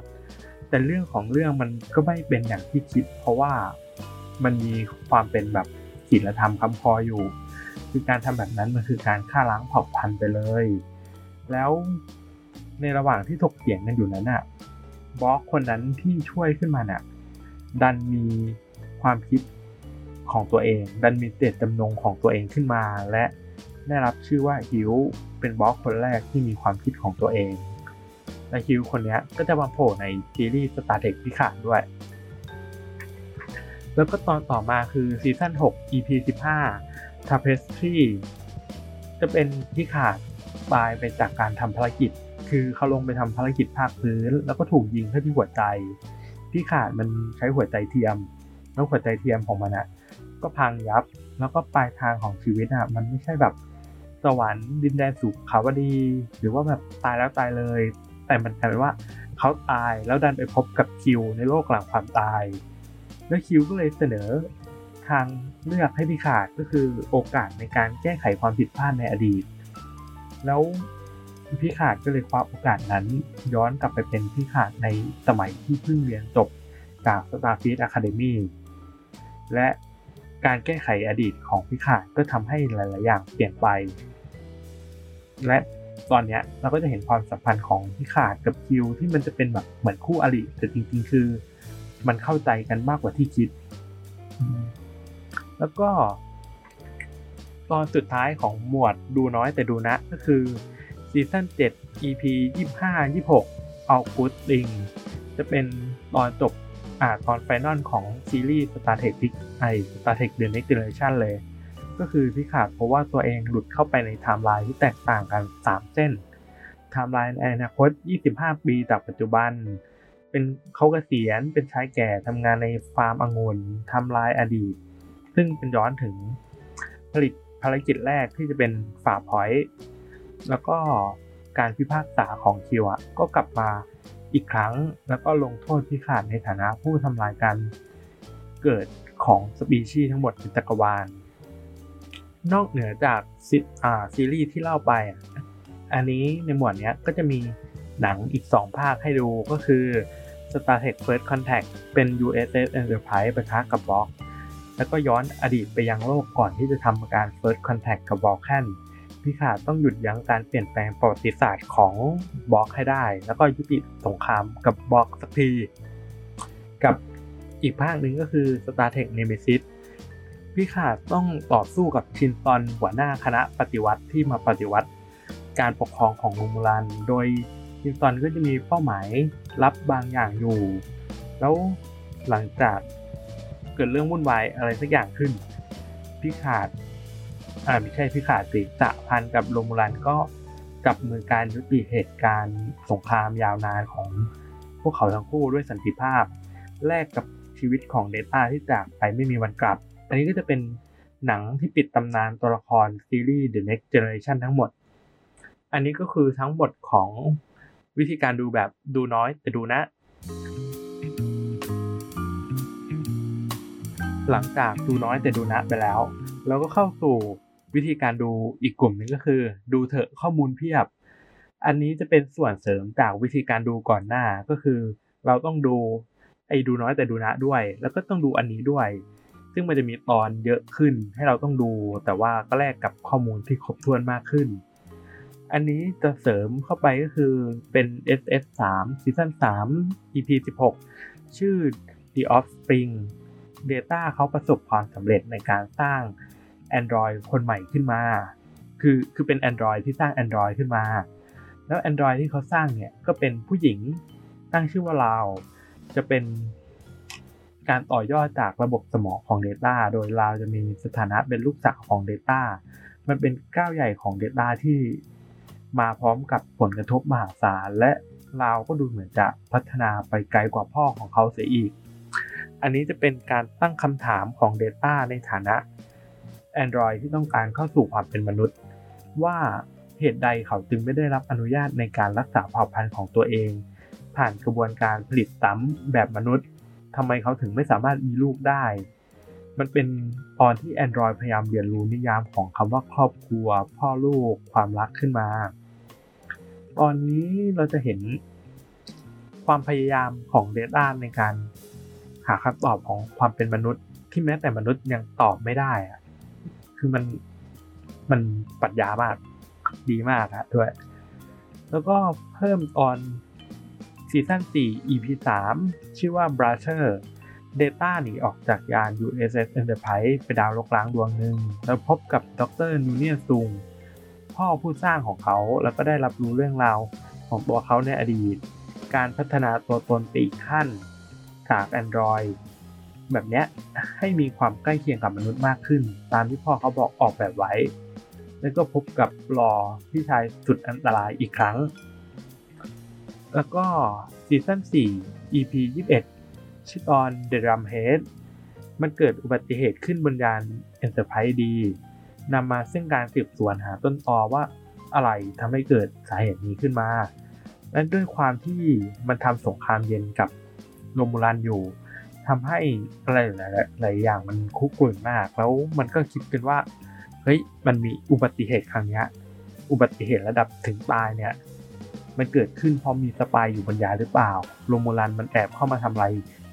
แต่เรื่องของเรื่องมันก็ไม่เป็นอย่างที่คิด เพราะว่ามันมีความเป็นแบบศีลธรรมคำพออยู่ คือการทำแบบนั้นมันคือการฆ่าล้างเผ่าพันธุ์ไปเลย แล้วในระหว่างที่ถกเถียงกันอยู่นั้นน่ะบล็อกคนนั้นที่ช่วยขึ้นมาน่ะ ดันมีความคิดของตัวเอง ดันมีเจตจำนงของตัวเองขึ้นมา และได้รับชื่อว่าฮิวเป็นบล็อกคนแรกที่มีความคิดของตัวเอง และฮิวคนนี้ก็จะมาโผล่ในซีรีส์ Star Trek พิขาดด้วย แล้วก็ตอนต่อมาคือซีซั่น6 EP 15 Tapestry จะเป็นพิขาด ตายไปจากการทำภารกิจ คือเขาลงไปทำภารกิจภาคพื้น แล้วก็ถูกยิงเข้าที่หัวใจพี่ขาดมันใช้หัวใจเทียม แล้วหัวใจเทียมของมันอะก็พังยับ แล้วก็ปลายทางของชีวิตอะมันไม่ใช่แบบสวรรค์ดินแดนสุขขาวดี หรือว่าแบบตายแล้วตายเลย แต่มันกลายเป็นว่าเขาตายแล้วดันไปพบกับคิวในโลกหลังความตาย แล้วคิวก็เลยเสนอทางเลือกให้พี่ขาดก็คือโอกาสในการแก้ไขความผิดพลาดในอดีต แล้วพี่ขาดก็เลยคว้าโอกาสนั้น ย้อนกลับไปเป็นพี่ขาดในสมัยที่เพิ่งเรียนจบจาก Starfleet Academy และการแก้ไขอดีตของพี่ขาดก็ทำให้หลาย ๆ อย่างเปลี่ยนไป และตอนนี้เราก็จะเห็นความสัมพันธ์ของพี่ขาดกับคิวที่มันจะเป็นแบบเหมือนคู่อริแต่จริง ๆ คือ มันเข้าใจกันมากกว่าที่คิด แล้วก็ ตอนสุดท้ายของหมวดดูน้อยแต่ดูนะก็คือซีซั่น7 EP 25 26 เอากูดดิงจะเป็นตอนจบอ่าตอน final ของซีรีส์ Star Trek ไอ Star Trek The Next Generation เลย ก็คือ Picard เพราะว่าตัวเองหลุดเข้าไปในไทม์ไลน์ที่แตกต่างกัน 3 เส้นไทม์ไลน์ในอนาคต 25 ปีจากปัจจุบัน เป็นเขาเกษียณเป็นชายแก่ทำงานในฟาร์มองุ่นไทำลายอดีต ซึ่งเป็นย้อนถึงผลิต ภารกิจแรกที่จะเป็นฝาพอยต์แล้วก็การพิพากษาของคิวอะก็กลับมาอีกครั้ง แล้วก็ลงโทษพิขาดในฐานะผู้ทำลายการเกิดของสปีชีส์ทั้งหมดในจักรวาล นอกเหนือจากซีซีรีส์ที่เล่าไปอะอันนี้ในหมวดเนี้ยก็จะมีหนังอีก 2 ภาคให้ดูก็คือ Star Trek First Contact เป็น USS Enterprise ประทะกับบ็อก แล้วก็ย้อนอดีตไปยังโลกก่อนที่จะทำการ First Contact กับบอลแคนพิขาดต้องหยุดยั้งการเปลี่ยนแปลงประวัติศาสตร์ของบล็อกให้ได้ แล้วก็ยุติสงครามกับบล็อกสักที กับอีกภาคหนึ่งก็คือ Star Trek Nemesis พิขาดต้องต่อสู้กับชินซอนหัวหน้าคณะปฏิวัติที่มาปฏิวัติ การปกครองของโรมูลัน โดยชินซอนก็จะมีเป้าหมายลับบางอย่างอยู่ แล้วหลังจาก กิดเรื่องวุ่นวายอะไรสักอย่างขึ้น พิขาดอ่าไม่ใช่พิขาดสิสะพันกับโรมูลันก็จับมือการยุติเหตุการณ์สงครามยาวนานของพวกเขาทั้งคู่ด้วยสันติภาพ แลกกับชีวิตของเดต้าที่จากไปไม่มีวันกลับ อันนี้ก็จะเป็นหนังที่ปิดตำนานตัวละครซีรีส์ The Next Generation ทั้งหมด อันนี้ก็คือทั้งหมดของวิธีการดูแบบดูน้อยแต่ดูนะ หลังจากดูน้อยแต่ดูนะไปแล้ว เราก็เข้าสู่วิธีการดูอีกกลุ่มหนึ่งก็คือ ดูเถอะข้อมูลเพียบ อันนี้จะเป็นส่วนเสริมจากวิธีการดูก่อนหน้าก็คือ เราต้องดูไอ้ดูน้อยแต่ดูนะด้วย แล้วก็ต้องดูอันนี้ด้วย ซึ่งมันจะมีตอนเยอะขึ้นให้เราต้องดู แต่ว่าก็แลกกับข้อมูลที่ครบถ้วนมากขึ้น อันนี้จะเสริมเข้าไปก็คือเป็น SS 3 ซีซั่น3 EP 16 ชื่อ The Offspring Data เขาประสบความสำเร็จในการสร้าง Android คนใหม่ขึ้นมา คือคือเป็น Android ที่สร้าง Android ขึ้นมา แล้ว Android ที่เขาสร้างเนี่ยก็เป็นผู้หญิงตั้งชื่อว่าลาวจะเป็นการต่อยอดจากระบบสมองของ Data โดยลาวจะมีสถานะเป็นลูกสาวของ Data มันเป็นก้าวใหญ่ของ Data ที่มาพร้อมกับผลกระทบมหาศาลและลาวก็ดูเหมือนจะพัฒนาไปไกลกว่าพ่อของเขาเสียอีก อันนี้จะเป็นการตั้งคำถามของ Data ในฐานะ Android ที่ต้องการเข้าสู่ความเป็นมนุษย์ ว่าเหตุใดเขาจึงไม่ได้รับอนุญาตในการรักษาเผ่าพันธุ์ของตัวเอง ผ่านกระบวนการผลิตซ้ำแบบมนุษย์ทำไมเขาถึงไม่สามารถมีลูกได้ มันเป็นตอนที่ Android พยายามเรียนรู้นิยามของคำว่าครอบครัว พ่อลูก ความรักขึ้นมา ตอนนี้เราจะเห็นความพยายามของ Data ในการาคำตอบของความเป็นมนุษย์ที่แม้แต่มนุษย์ยังตอบไม่ได้อะคือมันมันปรัชญามากดีมากอะด้วย แล้วก็เพิ่มตอนซีซั่น 4 EP 3 ชื่อว่า Brother Data หนีออกจากยาน USS Enterprise ไปดาวโลกล้างดวงหนึ่ง แล้วพบกับดรนูเนียซุง พ่อผู้สร้างของเขาแล้วก็ได้รับรู้เรื่องราวของตัวเขาในอดีต การพัฒนาตัวตนไปอีกขั้น จาก Android แบบเนี้ยให้มีความใกล้เคียงกับมนุษย์มากขึ้น ตามที่พ่อเขาบอกออกแบบไว้ แล้วก็พบกับลอที่ชายสุดอันตรายอีกครั้ง แล้วก็ซีซั่น4 EP 21 ชื่อตอน The Drumhead มันเกิดอุบัติเหตุขึ้นบนยาน Enterprise D นำมาซึ่งการสืบสวนหาต้นตอว่าอะไรทำให้เกิดสาเหตุนี้ขึ้นมา และด้วยความที่มันทำสงครามเย็นกับ โรมูลันอยู่ทำให้อะไรหลายอย่างมันคุกรุ่นมาก แล้วมันก็คิดกันว่าเฮ้ยมันมีอุบัติเหตุครั้งนี้อุบัติเหตุระดับถึงตายเนี่ยมันเกิดขึ้นเพราะมีสปายอยู่บนยาหรือเปล่าโรมูลันมันแอบเข้ามาทำอะไร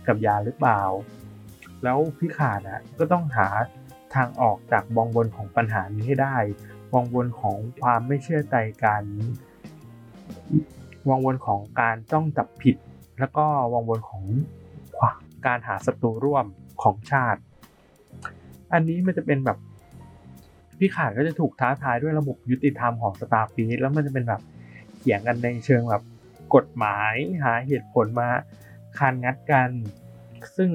กับยาหรือเปล่า แล้วพี่ขาดอะก็ต้องหาทางออกจากวงวนของปัญหานี้ให้ได้วงวนของความไม่เชื่อใจกันวงวนของการจ้องจับผิด แล้วก็วงวนของการหาศัตรูร่วมของชาติ อันนี้มันจะเป็นแบบ Picard ก็จะถูกท้าทายด้วยระบบยุติธรรมของ Starfleet แล้วมันจะเป็นแบบเถียงกันในเชิงแบบกฎหมายหาเหตุผลมาคานงัดกัน ซึ่ง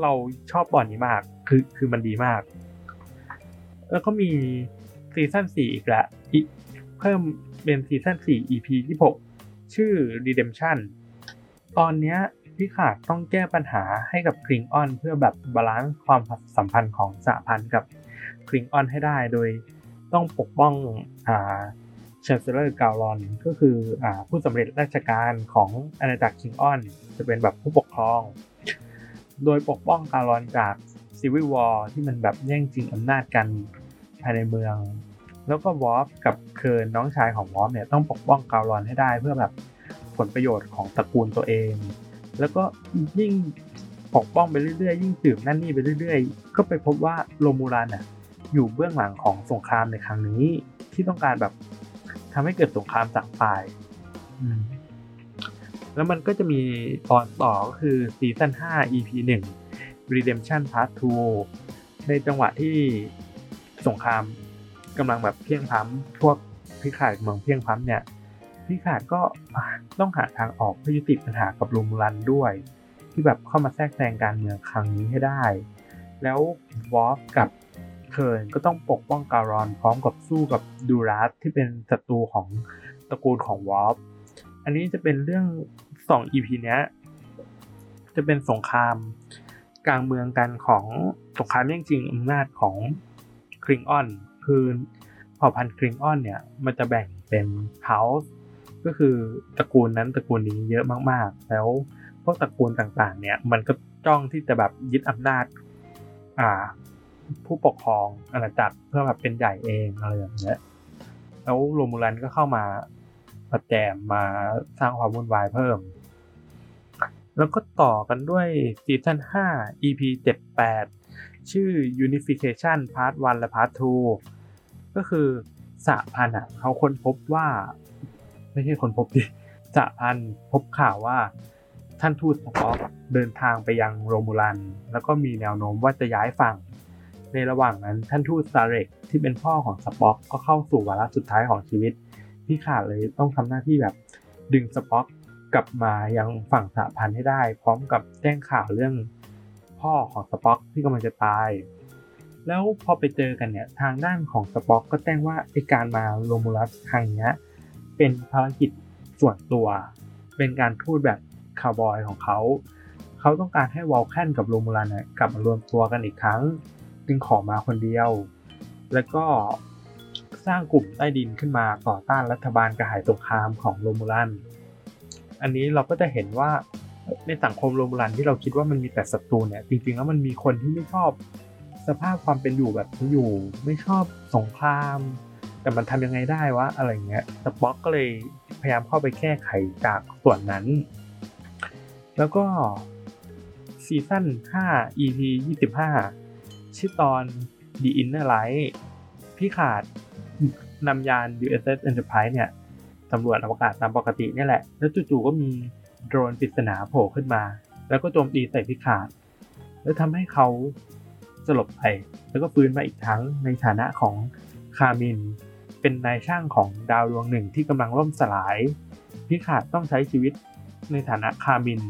เราชอบตอนนี้มาก คือคือมันดีมาก แล้วก็มีซีซั่นสี่อีกละเพิ่มเป็นซีซั่นสี่ EP ที่หกชื่อ Redemption ตอนเนี้ย Picard ต้องแก้ปัญหาให้กับ Klingon เพื่อแบบ balance ความสัมพันธ์ของสหพันธ์กับ Klingon ให้ได้โดยต้องปกป้องอ่า Chancellor Gowron ก็คือผู้สำเร็จราชการของอาณาจักร Klingon จะเป็นแบบผู้ปกครอง โดยปกป้อง Gowron จาก civil war ที่มันแบบแย่งชิงอำนาจกันภายในเมือง แล้วก็ Worf กับ Kurn น้องชายของ Worf เนี่ยต้องปกป้อง Gowron ให้ได้เพื่อแบบ ผลประโยชน์ของตระกูลตัวเอง แล้วก็ยิ่งปกป้องไปเรื่อยๆ ยิ่งสืบนั่นนี่ไปเรื่อยๆ ก็ไปพบว่า Romulan อะอยู่เบื้องหลังของสงครามในครั้งนี้ที่ต้องการแบบทำให้เกิดสงครามจากฝ่ายแล้วมันก็จะมีตอนต่อก็คือซีซั่น5 EP 1 Redemption Part 2 ในจังหวะที่สงครามกำลังแบบเพียงพัมพวกพิขาดเมืองเพียงพัมเนี่ย พิขาดก็ต้องหาทางออกเพื่อยุติปัญหากับลูมูลันด้วย ที่แบบเข้ามาแทรกแซงการเมืองครั้งนี้ให้ได้ แล้ววอฟกับเคิร์นก็ต้องปกป้องการอนพร้อมกับสู้กับดูรัสที่เป็นศัตรูของตระกูลของวอฟอันนี้จะเป็นเรื่อง2 EP เนี้ยจะเป็นสงครามกลางเมืองกันของสงครามแย่งชิงอำนาจของคริงออนคือเผ่าพันธุ์คริงออนเนี่ย มันจะแบ่งเป็นเฮาส์ ก็คือตระกูลนั้นตระกูลนี้เยอะมากๆ แล้วพวกตระกูลต่างๆ เนี่ย มันก็จ้องที่จะแบบยึดอำนาจ อ่า ผู้ปกครองอาณาจักรเพื่อแบบเป็นใหญ่เองอะไรอย่างเงี้ยแล้ว Romulan ก็เข้ามาประแจมมาสร้างความวุ่นวายเพิ่ม แล้วก็ต่อกันด้วยซีซั่น5 EP 78 ชื่อ Unification Part 1 และ Part 2 ก็คือสหพันธ์อะเขาค้นพบว่า ไม่ใช่ค้นพบดิสหพันธ์พบข่าวว่าท่านทูต Spock เดินทางไปยัง Romulan แล้วก็มีแนวโน้มว่าจะย้ายฝั่ง ในระหว่างนั้นท่านทูตซาเรกที่เป็นพ่อของสป็อกก็เข้าสู่วาระสุดท้ายของชีวิตพี่ขาดเลยต้องทำหน้าที่แบบดึงสป็อกกลับมายังฝั่งสหพันธ์ให้ได้ พร้อมกับแจ้งข่าวเรื่องพ่อของสป็อกที่กำลังจะตาย แล้วพอไปเจอกันเนี่ยทางด้านของสป็อกก็แจ้งว่าไอการมาโรมูลัสครั้งนี้ เป็นภารกิจส่วนตัว เป็นการทูตแบบคาวบอยของเขา เขาต้องการให้วอลแคนกับโรมูลันกลับมารวมตัวกันอีกครั้ง จึงขอมาคนเดียว แล้วก็สร้างกลุ่มใต้ดินขึ้นมาต่อต้านรัฐบาลกระหายสงครามของโรมูลัน อันนี้เราก็จะเห็นว่าในสังคมโรมูลันที่เราคิดว่ามันมีแต่ศัตรูเนี่ย จริงๆแล้วมันมีคนที่ไม่ชอบสภาพความเป็นอยู่แบบที่อยู่ ไม่ชอบสงคราม แต่มันทำยังไงได้วะอะไรเงี้ยสป็อกก็เลยพยายามเข้าไปแก้ไขจากส่วนนั้น แล้วก็ซีซั่น5 EP 25 ชื่อตอน The Inner Light พี่ขาดนำยาน USS Enterprise เนี่ยสำรวจอวกาศตามปกตินี่แหละ แล้วจู่ๆก็มีโดรนปริศนาโผล่ขึ้นมา แล้วก็โจมตีใส่พิขาด แล้วทำให้เขาสลบไป แล้วก็ฟื้นมาอีกครั้งในฐานะของ Kamin เป็นนายช่างของดาวดวงหนึ่งที่กำลังล่มสลาย Picard ต้องใช้ชีวิตในฐานะ Kamin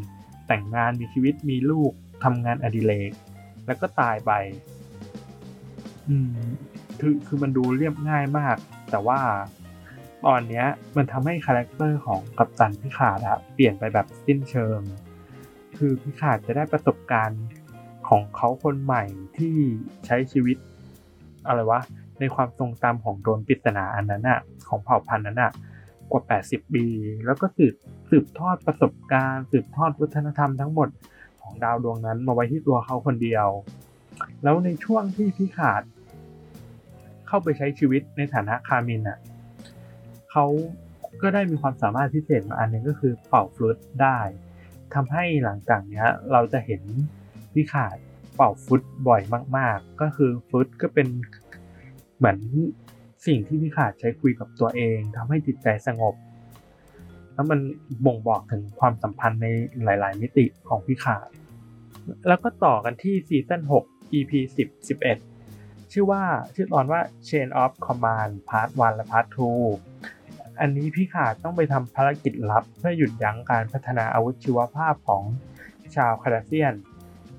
แต่งงานมีชีวิตมีลูกทำงานอดิเรกแล้วก็ตายไป อืมคือคือมันดูเรียบง่ายมาก แต่ว่าตอนเนี้ย มันทำให้ character ของกัปตัน Picard อะเปลี่ยนไปแบบสิ้นเชิง คือพิขาดจะได้ประสบการณ์ของเขาคนใหม่ที่ใช้ชีวิต อะไรวะ ในความทรงจำของโดนปริศนาอันนั้นอะของเผ่าพันธุ์นั้นอะกว่า 80 ปี แล้วก็สืบสืบทอดประสบการณ์ สืบทอดวัฒนธรรมทั้งหมดของดาวดวงนั้นมาไว้ที่ตัวเขาคนเดียว แล้วในช่วงที่พิขาด เข้าไปใช้ชีวิตในฐานะคามินอะเขาก็ได้มีความสามารถพิเศษมาอันนึงก็คือเป่าฟลุตได้ทำให้หลังจากนี้เราจะเห็นพิขาดเป่าฟุตบ่อยมาก ๆ ก็คือฟุตก็เป็น เหมือนสิ่งที่พิขาดใช้คุยกับตัวเองทำให้จิตใจสงบ แล้วมันบ่งบอกถึงความสัมพันธ์ในหลาย ๆ มิติของพิขาด แล้วก็ต่อกันที่ซีซั่น6 EP 10 11 ชื่อว่าชื่อตอนว่า Chain of Command Part 1 และ Part 2 อันนี้พี่ขาดต้องไปทำภารกิจลับ เพื่อหยุดยั้งการพัฒนาอาวุธชีวภาพของชาวคาราเซียน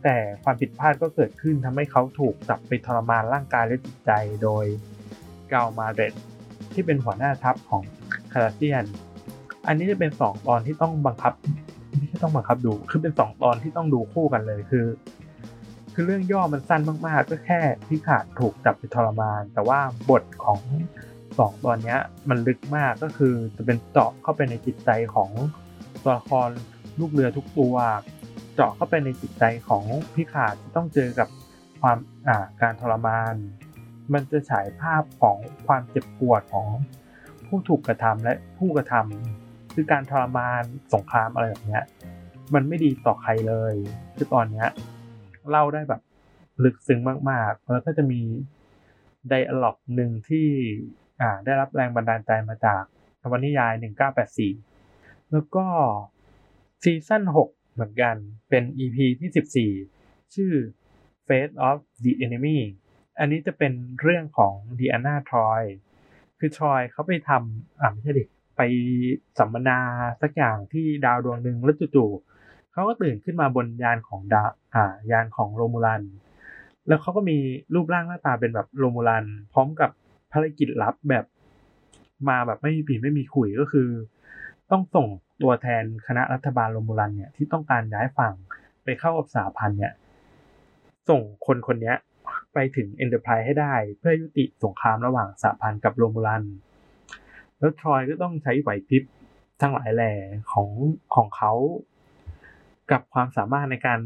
แต่ความผิดพลาดก็เกิดขึ้นทำให้เขาถูกจับไปทรมานร่างกายและจิตใจโดยเกามาเรตที่เป็นหัวหน้าทัพของคาราเซียน อันนี้จะเป็น 2 ตอนที่ต้องบังคับไม่ใช่ต้องบังคับดู คือเป็น 2 ตอนที่ต้องดูคู่กันเลยคือ คือเรื่องย่อมันสั้นมากๆ ก็แค่พี่ขาดถูกจับไปทรมาน แต่ว่าบทของสองตอนนี้มันลึกมากก็คือจะเป็นเจาะเข้าไปในจิตใจของตัวละครลูกเรือทุกตัว เจาะเข้าไปในจิตใจของพี่ขาดที่ต้องเจอกับความาการทรมาน มันจะฉายภาพของความเจ็บปวดของผู้ถูกกระทำและผู้กระทำคือการทรมานสงครามอะไรแบบนี้มันไม่ดีต่อใครเลย คือตอนเนี้ยเล่าได้แบบลึกซึ้งมากๆ แล้วก็จะมีไดอะล็อกหนึ่งที่อ่าได้รับแรงบันดาลใจมาจากนวนิยาย 1984 แล้วก็ซีซั่น6 เหมือนกันเป็น EP ที่ 14 ชื่อ Fate of the Enemy อันนี้จะเป็นเรื่องของ Diana Troy คือทรอยเขาไปทำอ่าไม่ใช่ดิไปสัมมนาสักอย่างที่ดาวดวงหนึ่งแล้วจู่ๆเขาก็ตื่นขึ้นมาบนยานของดาอ่ายานของ Romulan แล้วเขาก็มีรูปร่างหน้าตาเป็นแบบ Romulan พร้อมกับภารกิจลับแบบมาแบบไม่มีปีไม่มีขลุ่ยก็คือ ต้องส่ง ตัวแทนคณะรัฐบาล Romulan เนี่ยที่ต้องการย้ายฝั่งไปเข้ากับสหพันธ์เนี่ยส่งคนคนนี้ไปถึง Enterprise ให้ได้ เพื่อยุติสงครามระหว่างสหพันธ์กับ Romulan แล้วทรอยก็ต้องใช้ไหวพริบทั้งหลายแหล่ของของเขา กับความสามารถในการ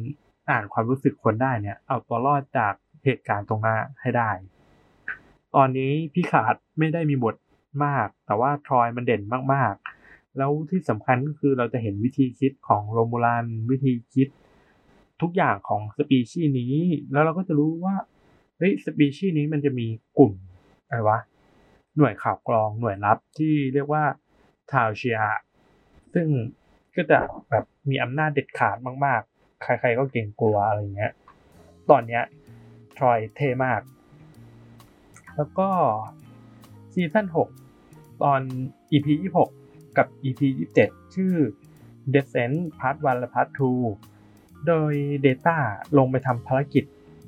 อ่านความรู้สึกคนได้เนี่ย เอาตัวรอดจากเหตุการณ์ตรงนั้นให้ได้ ตอนนี้พี่ขาดไม่ได้มีบทมาก แต่ว่าทรอยมันเด่นมากๆ แล้วที่สำคัญก็คือเราจะเห็นวิธีคิดของโรมูลันวิธีคิดทุกอย่างของสปีชีส์นี้ แล้วเราก็จะรู้ว่าเฮ้ยสปีชีส์นี้มันจะมีกลุ่มอะไรวะหน่วยข่าวกรองหน่วยลับที่เรียกว่าทาวเชียซึ่งก็จะแบบมีอำนาจเด็ดขาดมาก ๆ ใคร ๆ ก็เก่งกลัวอะไรเงี้ย ตอนเนี้ยทรอยเท่มาก แล้วก็ซีซั่น6ตอน EP 26 กับ EP 27 ชื่อ Descent Part 1 และ Part 2 โดย Data ลงไปทำภารกิจ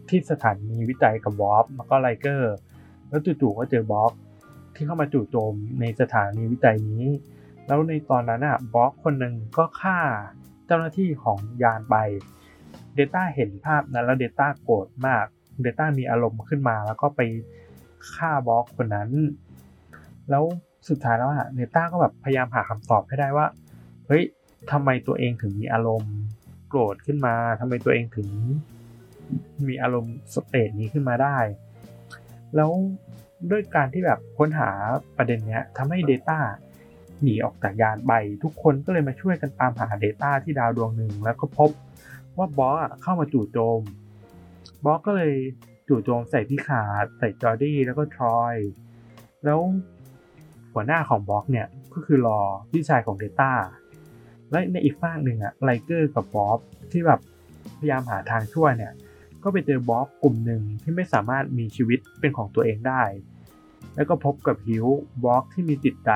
ที่สถานีวิจัยกับวอฟแล้วก็ไลเกอร์ แล้วจู่ๆก็เจอบล็อกที่เข้ามาจู่โจมในสถานีวิจัยนี้ แล้วในตอนนั้นอะบล็อกคนหนึ่งก็ฆ่าเจ้าหน้าที่ของยานไป Data เห็นภาพนั้นแล้ว Data โกรธมาก Data มีอารมณ์ขึ้นมาแล้วก็ไปฆ่าบล็อกคนนั้น แล้ว สุดท้ายแล้วอะเนต้าก็แบบพยายามหาคำตอบให้ได้ว่า เฮ้ยทำไมตัวเองถึงมีอารมณ์โกรธขึ้นมาทำไมตัวเองถึงมีอารมณ์ stage นี้ขึ้นมาได้ แล้วด้วยการที่แบบค้นหาประเด็นเนี้ยทำให้ Data หนีออกจากยานไปทุกคนก็เลยมาช่วยกันตามหา Data ที่ดาวดวงหนึ่ง แล้วก็พบว่าบอสเข้ามาจู่โจม บอสก็เลยจู่โจมใส่ Picard ใส่ Geordi แล้วก็ Troi แล้ว หัวหน้าของบล็อกเนี่ยก็คือรอพี่ชายของ Data และในอีกฝั่งหนึ่งอะไลเกอร์กับบ๊อบที่แบบพยายามหาทางช่วยเนี่ยก็ไปเจอบ๊อบกลุ่มหนึ่งที่ไม่สามารถมีชีวิตเป็นของตัวเองได้ แล้วก็พบกับฮิวบล็อกที่มีจิตใจ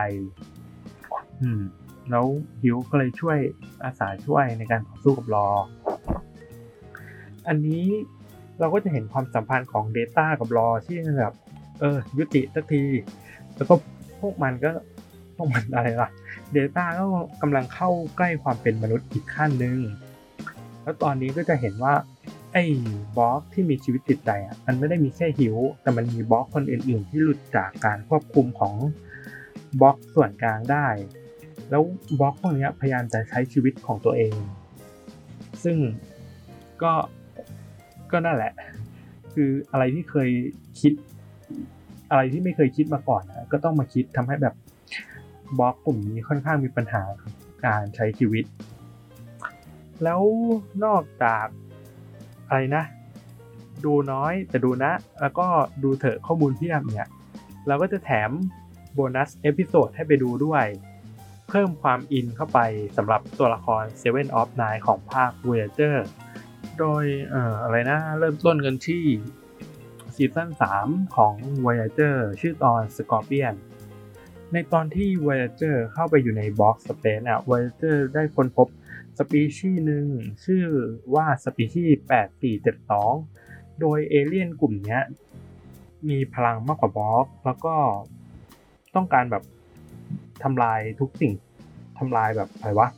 อืมแล้วฮิวก็เลยช่วยอาสาช่วยในการต่อสู้กับรอ อันนี้เราก็จะเห็นความสัมพันธ์ของ Data กับรอที่แบบเออยุติสักที แล้วก็ พวกมันก็พวกมันอะไรล่ะ Data ก็กำลังเข้าใกล้ความเป็นมนุษย์อีกขั้นหนึ่ง แล้วตอนนี้ก็จะเห็นว่าไอ้บล็อกที่มีชีวิตจิตใจอะมันไม่ได้มีแค่หิว แต่มันมีบล็อกคนอื่น ๆ ที่หลุดจากการควบคุมของบล็อกส่วนกลางได้ แล้วบล็อกพวกนี้พยายามจะใช้ชีวิตของตัวเอง ซึ่งก็ก็นั่นแหละ คืออะไรที่เคยคิด อะไรที่ไม่เคยคิดมาก่อนนะก็ต้องมาคิดทำให้แบบ Borg กลุ่มนี้ค่อนข้างมีปัญหาการใช้ชีวิต แล้วนอกจากอะไรนะ ดูน้อยแต่ดูนะ แล้วก็ดูเถอะข้อมูลเพียบเนี่ย เราก็จะแถมโบนัส episode ให้ไปดูด้วย เพิ่มความอินเข้าไปสำหรับตัวละคร Seven of Nine ของภาค Voyager โดยเอ่ออะไรนะ เริ่มต้นกันที่ ซีซั่น3 ของ Voyager ชื่อตอน Scorpion ในตอนที่ Voyager เข้าไปอยู่ใน Borg space อะ Voyager ได้ค้นพบสปีชีส์หนึ่งชื่อว่าสปีชีส์8472 โดยเอเลี่ยนกลุ่มนี้มีพลังมากกว่า Borg แล้วก็ต้องการแบบทำลายทุกสิ่งทำลายแบบอะไรวะ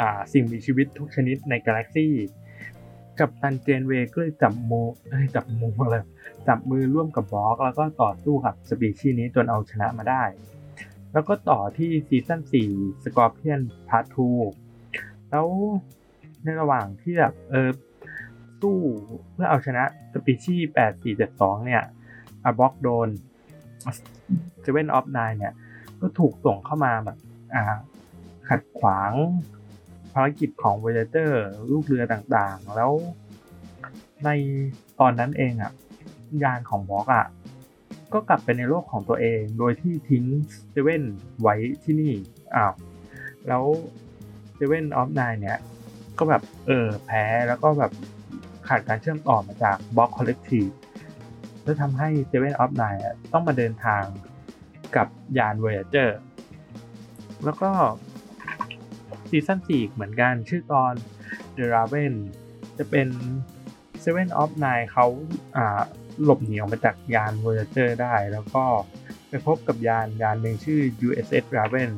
อ่าสิ่งมีชีวิตทุกชนิดในกาแล็กซี่ กับตันเจนเวก็เลยจับโมจับโมอะไร จับมือร่วมกับบล็อก แล้วก็ต่อสู้กับสปีชีส์นี้จนเอาชนะมาได้ แล้วก็ต่อที่ซีซั่น4 Scorpion Part 2แล้วในระหว่างที่แบบเออสู้เพื่อเอาชนะสปีชีส์8472 เนี่ยอ่า Borg drone Seven of Nine เนี่ย ก็ถูกส่งเข้ามาแบบอ่าขัดขวางภารกิจของเวเตอร์ลูกเรือต่างๆ แล้วในตอนนั้นเองอะ ยานของ Borg อะก็กลับไปในโลกของตัวเอง โดยที่ทิ้งเซเว่นไว้ที่นี่อ้าวแล้ว Seven of Nine เนี่ย ก็แบบเออแพ้แล้วก็แบบขาดการเชื่อมต่อมาจาก Borg Collective แล้วทำให้ Seven of Nine ต้องมาเดินทางกับยาน Voyager แล้วก็ซีซั่น4เหมือนกันชื่อตอน The Raven จะเป็น Seven of Nine เขาอ่า หลบหนีออกมาจากยาน Voyager ได้ แล้วก็ไปพบกับยานยานหนึ่งชื่อ USS Raven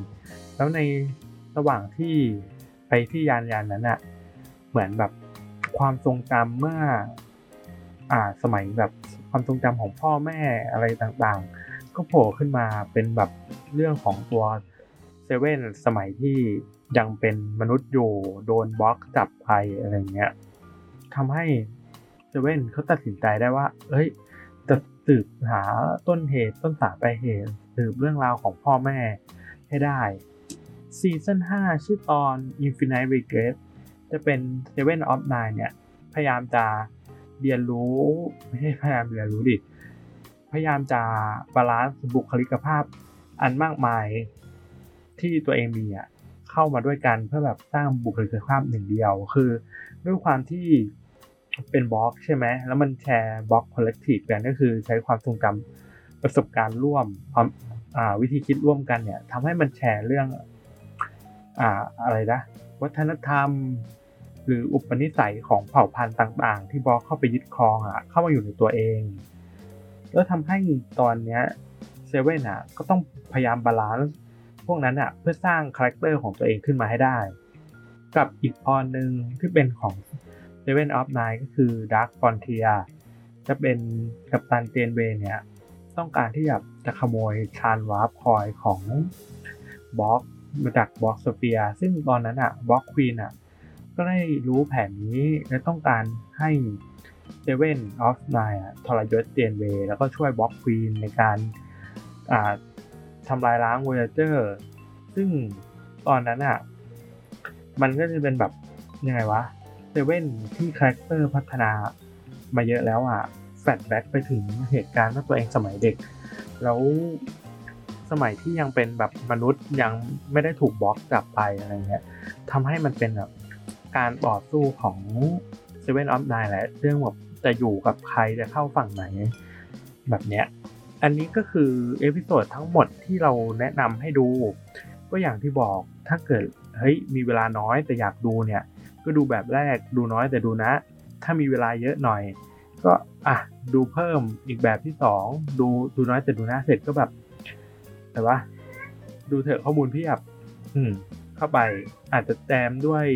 แล้วในระหว่างที่ไปที่ยานยานนั้นอะเหมือนแบบความทรงจำเมื่ออ่าสมัยแบบความทรงจำของพ่อแม่อะไรต่างๆ ก็โผล่ขึ้นมาเป็นแบบเรื่องของตัวเซเว่นสมัยที่ยังเป็นมนุษย์อยู่โดนบล็อกจับไปอะไรเงี้ยทำให้ เซเว่นเขาตัดสินใจได้ว่า เอ้ย จะสืบหาต้นเหตุต้นสายปลายเหตุสืบเรื่องราวของพ่อแม่ให้ได้ซีซั่น5 ชื่อตอน Infinite Regress จะเป็น Seven of Nine เนี่ย พยายามจะเรียนรู้ ไม่ใช่พยายามเรียนรู้ดิ พยายามจะ balance บุคลิกภาพอันมากมายที่ตัวเองมีอะเข้ามาด้วยกันเพื่อแบบสร้างบุคลิกภาพหนึ่งเดียว คือด้วยความที่ เป็น Borg ใช่ไหมแล้วมันแชร์ Borg Collective กันก็คือใช้ความทรงจำประสบการณ์ร่วมความวิธีคิดร่วมกันเนี่ยทำให้มันแชร์เรื่องอ่าอะไรนะวัฒนธรรม หรืออุปนิสัยของเผ่าพันธุ์ต่าง ๆ ที่ Borg เข้าไปยึดครองอะเข้ามาอยู่ในตัวเอง แล้วทำให้ตอนเนี้ยเซเว่นอะก็ต้องพยายาม balance พวกนั้นอะเพื่อสร้าง character ของตัวเองขึ้นมาให้ได้ กับอีกตอนหนึ่งที่เป็นของ Seven of Nine ก็คือ Dark Frontier จะเป็นกัปตัน Janeway เนี่ยต้องการที่จะจะขโมย Transwarp Coil ของ Borg มาจาก Borg Sphere ซึ่งตอนนั้นอะ Borg Queen อะก็ได้รู้แผนนี้และต้องการให้ Seven of Nine ทรยศ Janeway แล้วก็ช่วย Borg Queen ในการทำลายล้าง Voyager ซึ่งตอนนั้นอะมันก็จะเป็นแบบยังไงวะ เซเว่นที่ character พัฒนามาเยอะแล้วอะ flashback ไปถึงเหตุการณ์ว่าตัวเองสมัยเด็ก แล้วสมัยที่ยังเป็นแบบมนุษย์ยังไม่ได้ถูก Borg จับไปอะไรเงี้ยทำให้มันเป็นแบบการต่อสู้ของ Seven of Nine แหละเรื่องแบบจะอยู่กับใครจะเข้าฝั่งไหน แบบเนี้ยอันนี้ก็คือ episode ทั้งหมดที่เราแนะนำให้ดู ก็อย่างที่บอกถ้าเกิดเฮ้ยมีเวลาน้อยแต่อยากดูเนี่ย ก็ดูแบบแรกดูน้อยแต่ดูนะ ถ้ามีเวลาเยอะหน่อย ก็อะดูเพิ่มอีกแบบที่สองดูดูน้อยแต่ดูนะเสร็จก็แบบแต่ว่าดูเถอะข้อมูลเพียบ อืม เข้าไปอาจจะแจมด้วย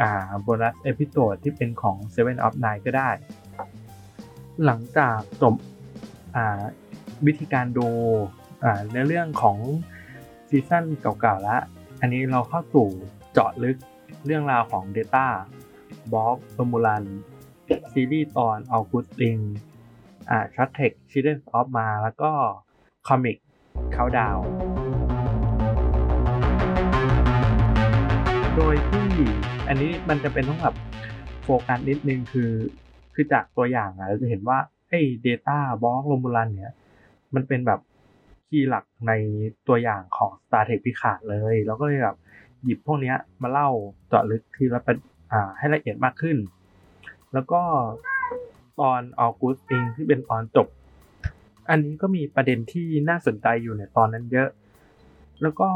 อ่าโบนัส episode ที่เป็นของ Seven of Nine ก็ได้ หลังจากจบอ่าวิธีการดูอ่าในเรื่องของซีซั่นเก่าๆแล้ว อันนี้เราเข้าสู่เจาะลึก เรื่องราวของ Data บล็อกฟอร์มูลันซีรีส์ตอนเออกุสติงอ่าชัตเทคชิดเดนออฟมาแล้วก็คอมิกเขาดาวโดยที่อันนี้มันจะเป็นต้องแบบโฟกัสนิดนึงคือ คือจากตัวอย่างอะเราจะเห็นว่าไอ้ Data บล็อกโรมูลันเนี่ย มันเป็นแบบคีย์หลักในตัวอย่างของ Star Trek พิขาดเลย แล้วก็เลยแบบ หยิบพวกนี้มาเล่าเจาะลึกทีละเป็นให้ละเอียดมากขึ้น แล้วก็ตอนออกุสติงที่เป็นตอนจบ อันนี้ก็มีประเด็นที่น่าสนใจอยู่ในตอนนั้นเยอะ แล้วก็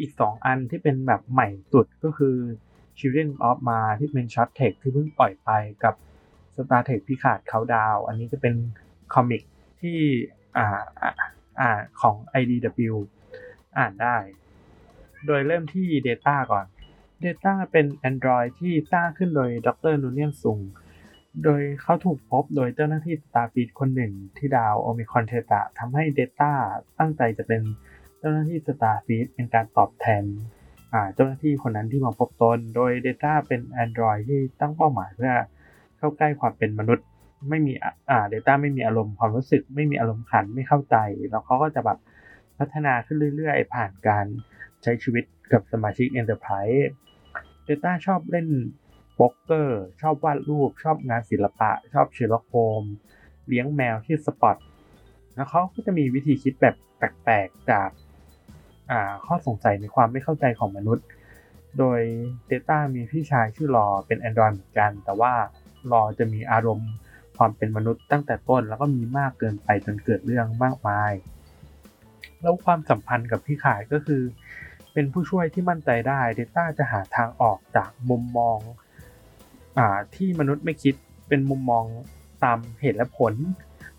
อีกสองอันที่เป็นแบบใหม่สุดก็คือ Children of Mars ที่เป็น Short Treks ที่เพิ่งปล่อยไปกับ Star Trek Picard Countdown อันนี้จะเป็น comic ที่อ่าอ่าของ IDW อ่านได้ โดยเริ่มที่ Data ก่อน Data เป็น Android ที่สร้างขึ้นโดยดร. Noonien Soong โดยเขาถูกพบโดยเจ้าหน้าที่ Starfleet คนหนึ่งที่ดาว Omicron Theta ทำให้ Data ตั้งใจจะเป็นเจ้าหน้าที่ Starfleet เป็นการตอบแทนเจ้าหน้าที่คนนั้นที่มาพบตน โดย Data เป็น Android ที่ตั้งเป้าหมายเพื่อเข้าใกล้ความเป็นมนุษย์ ไม่มีอ่า Data ไม่มีอารมณ์ความรู้สึก ไม่มีอารมณ์ขันไม่เข้าใจ แล้วเขาก็จะแบบพัฒนาขึ้นเรื่อยๆ ผ่านการ ใช้ชีวิตกับสมาชิก Enterprise Data ชอบเล่นโป๊กเกอร์ ชอบวาดรูป ชอบงานศิลปะ ชอบเชลโคม เลี้ยงแมวที่สปอตแล้วเขาก็จะมีวิธีคิดแบบแปลกๆจากข้อสงสัยในความไม่เข้าใจของมนุษย์ โดย Data มีพี่ชายชื่อรอเป็น Android เหมือนกัน แต่ว่ารอจะมีอารมณ์ความเป็นมนุษย์ตั้งแต่ต้น แล้วก็มีมากเกินไปจนเกิดเรื่องมากมาย แล้วความสัมพันธ์กับพี่ขายก็คือ เป็นผู้ช่วยที่มั่นใจได้ Data จะหาทางออกจากมุมมองอที่มนุษย์ไม่คิดเป็นมุมมองตามเหตุและผล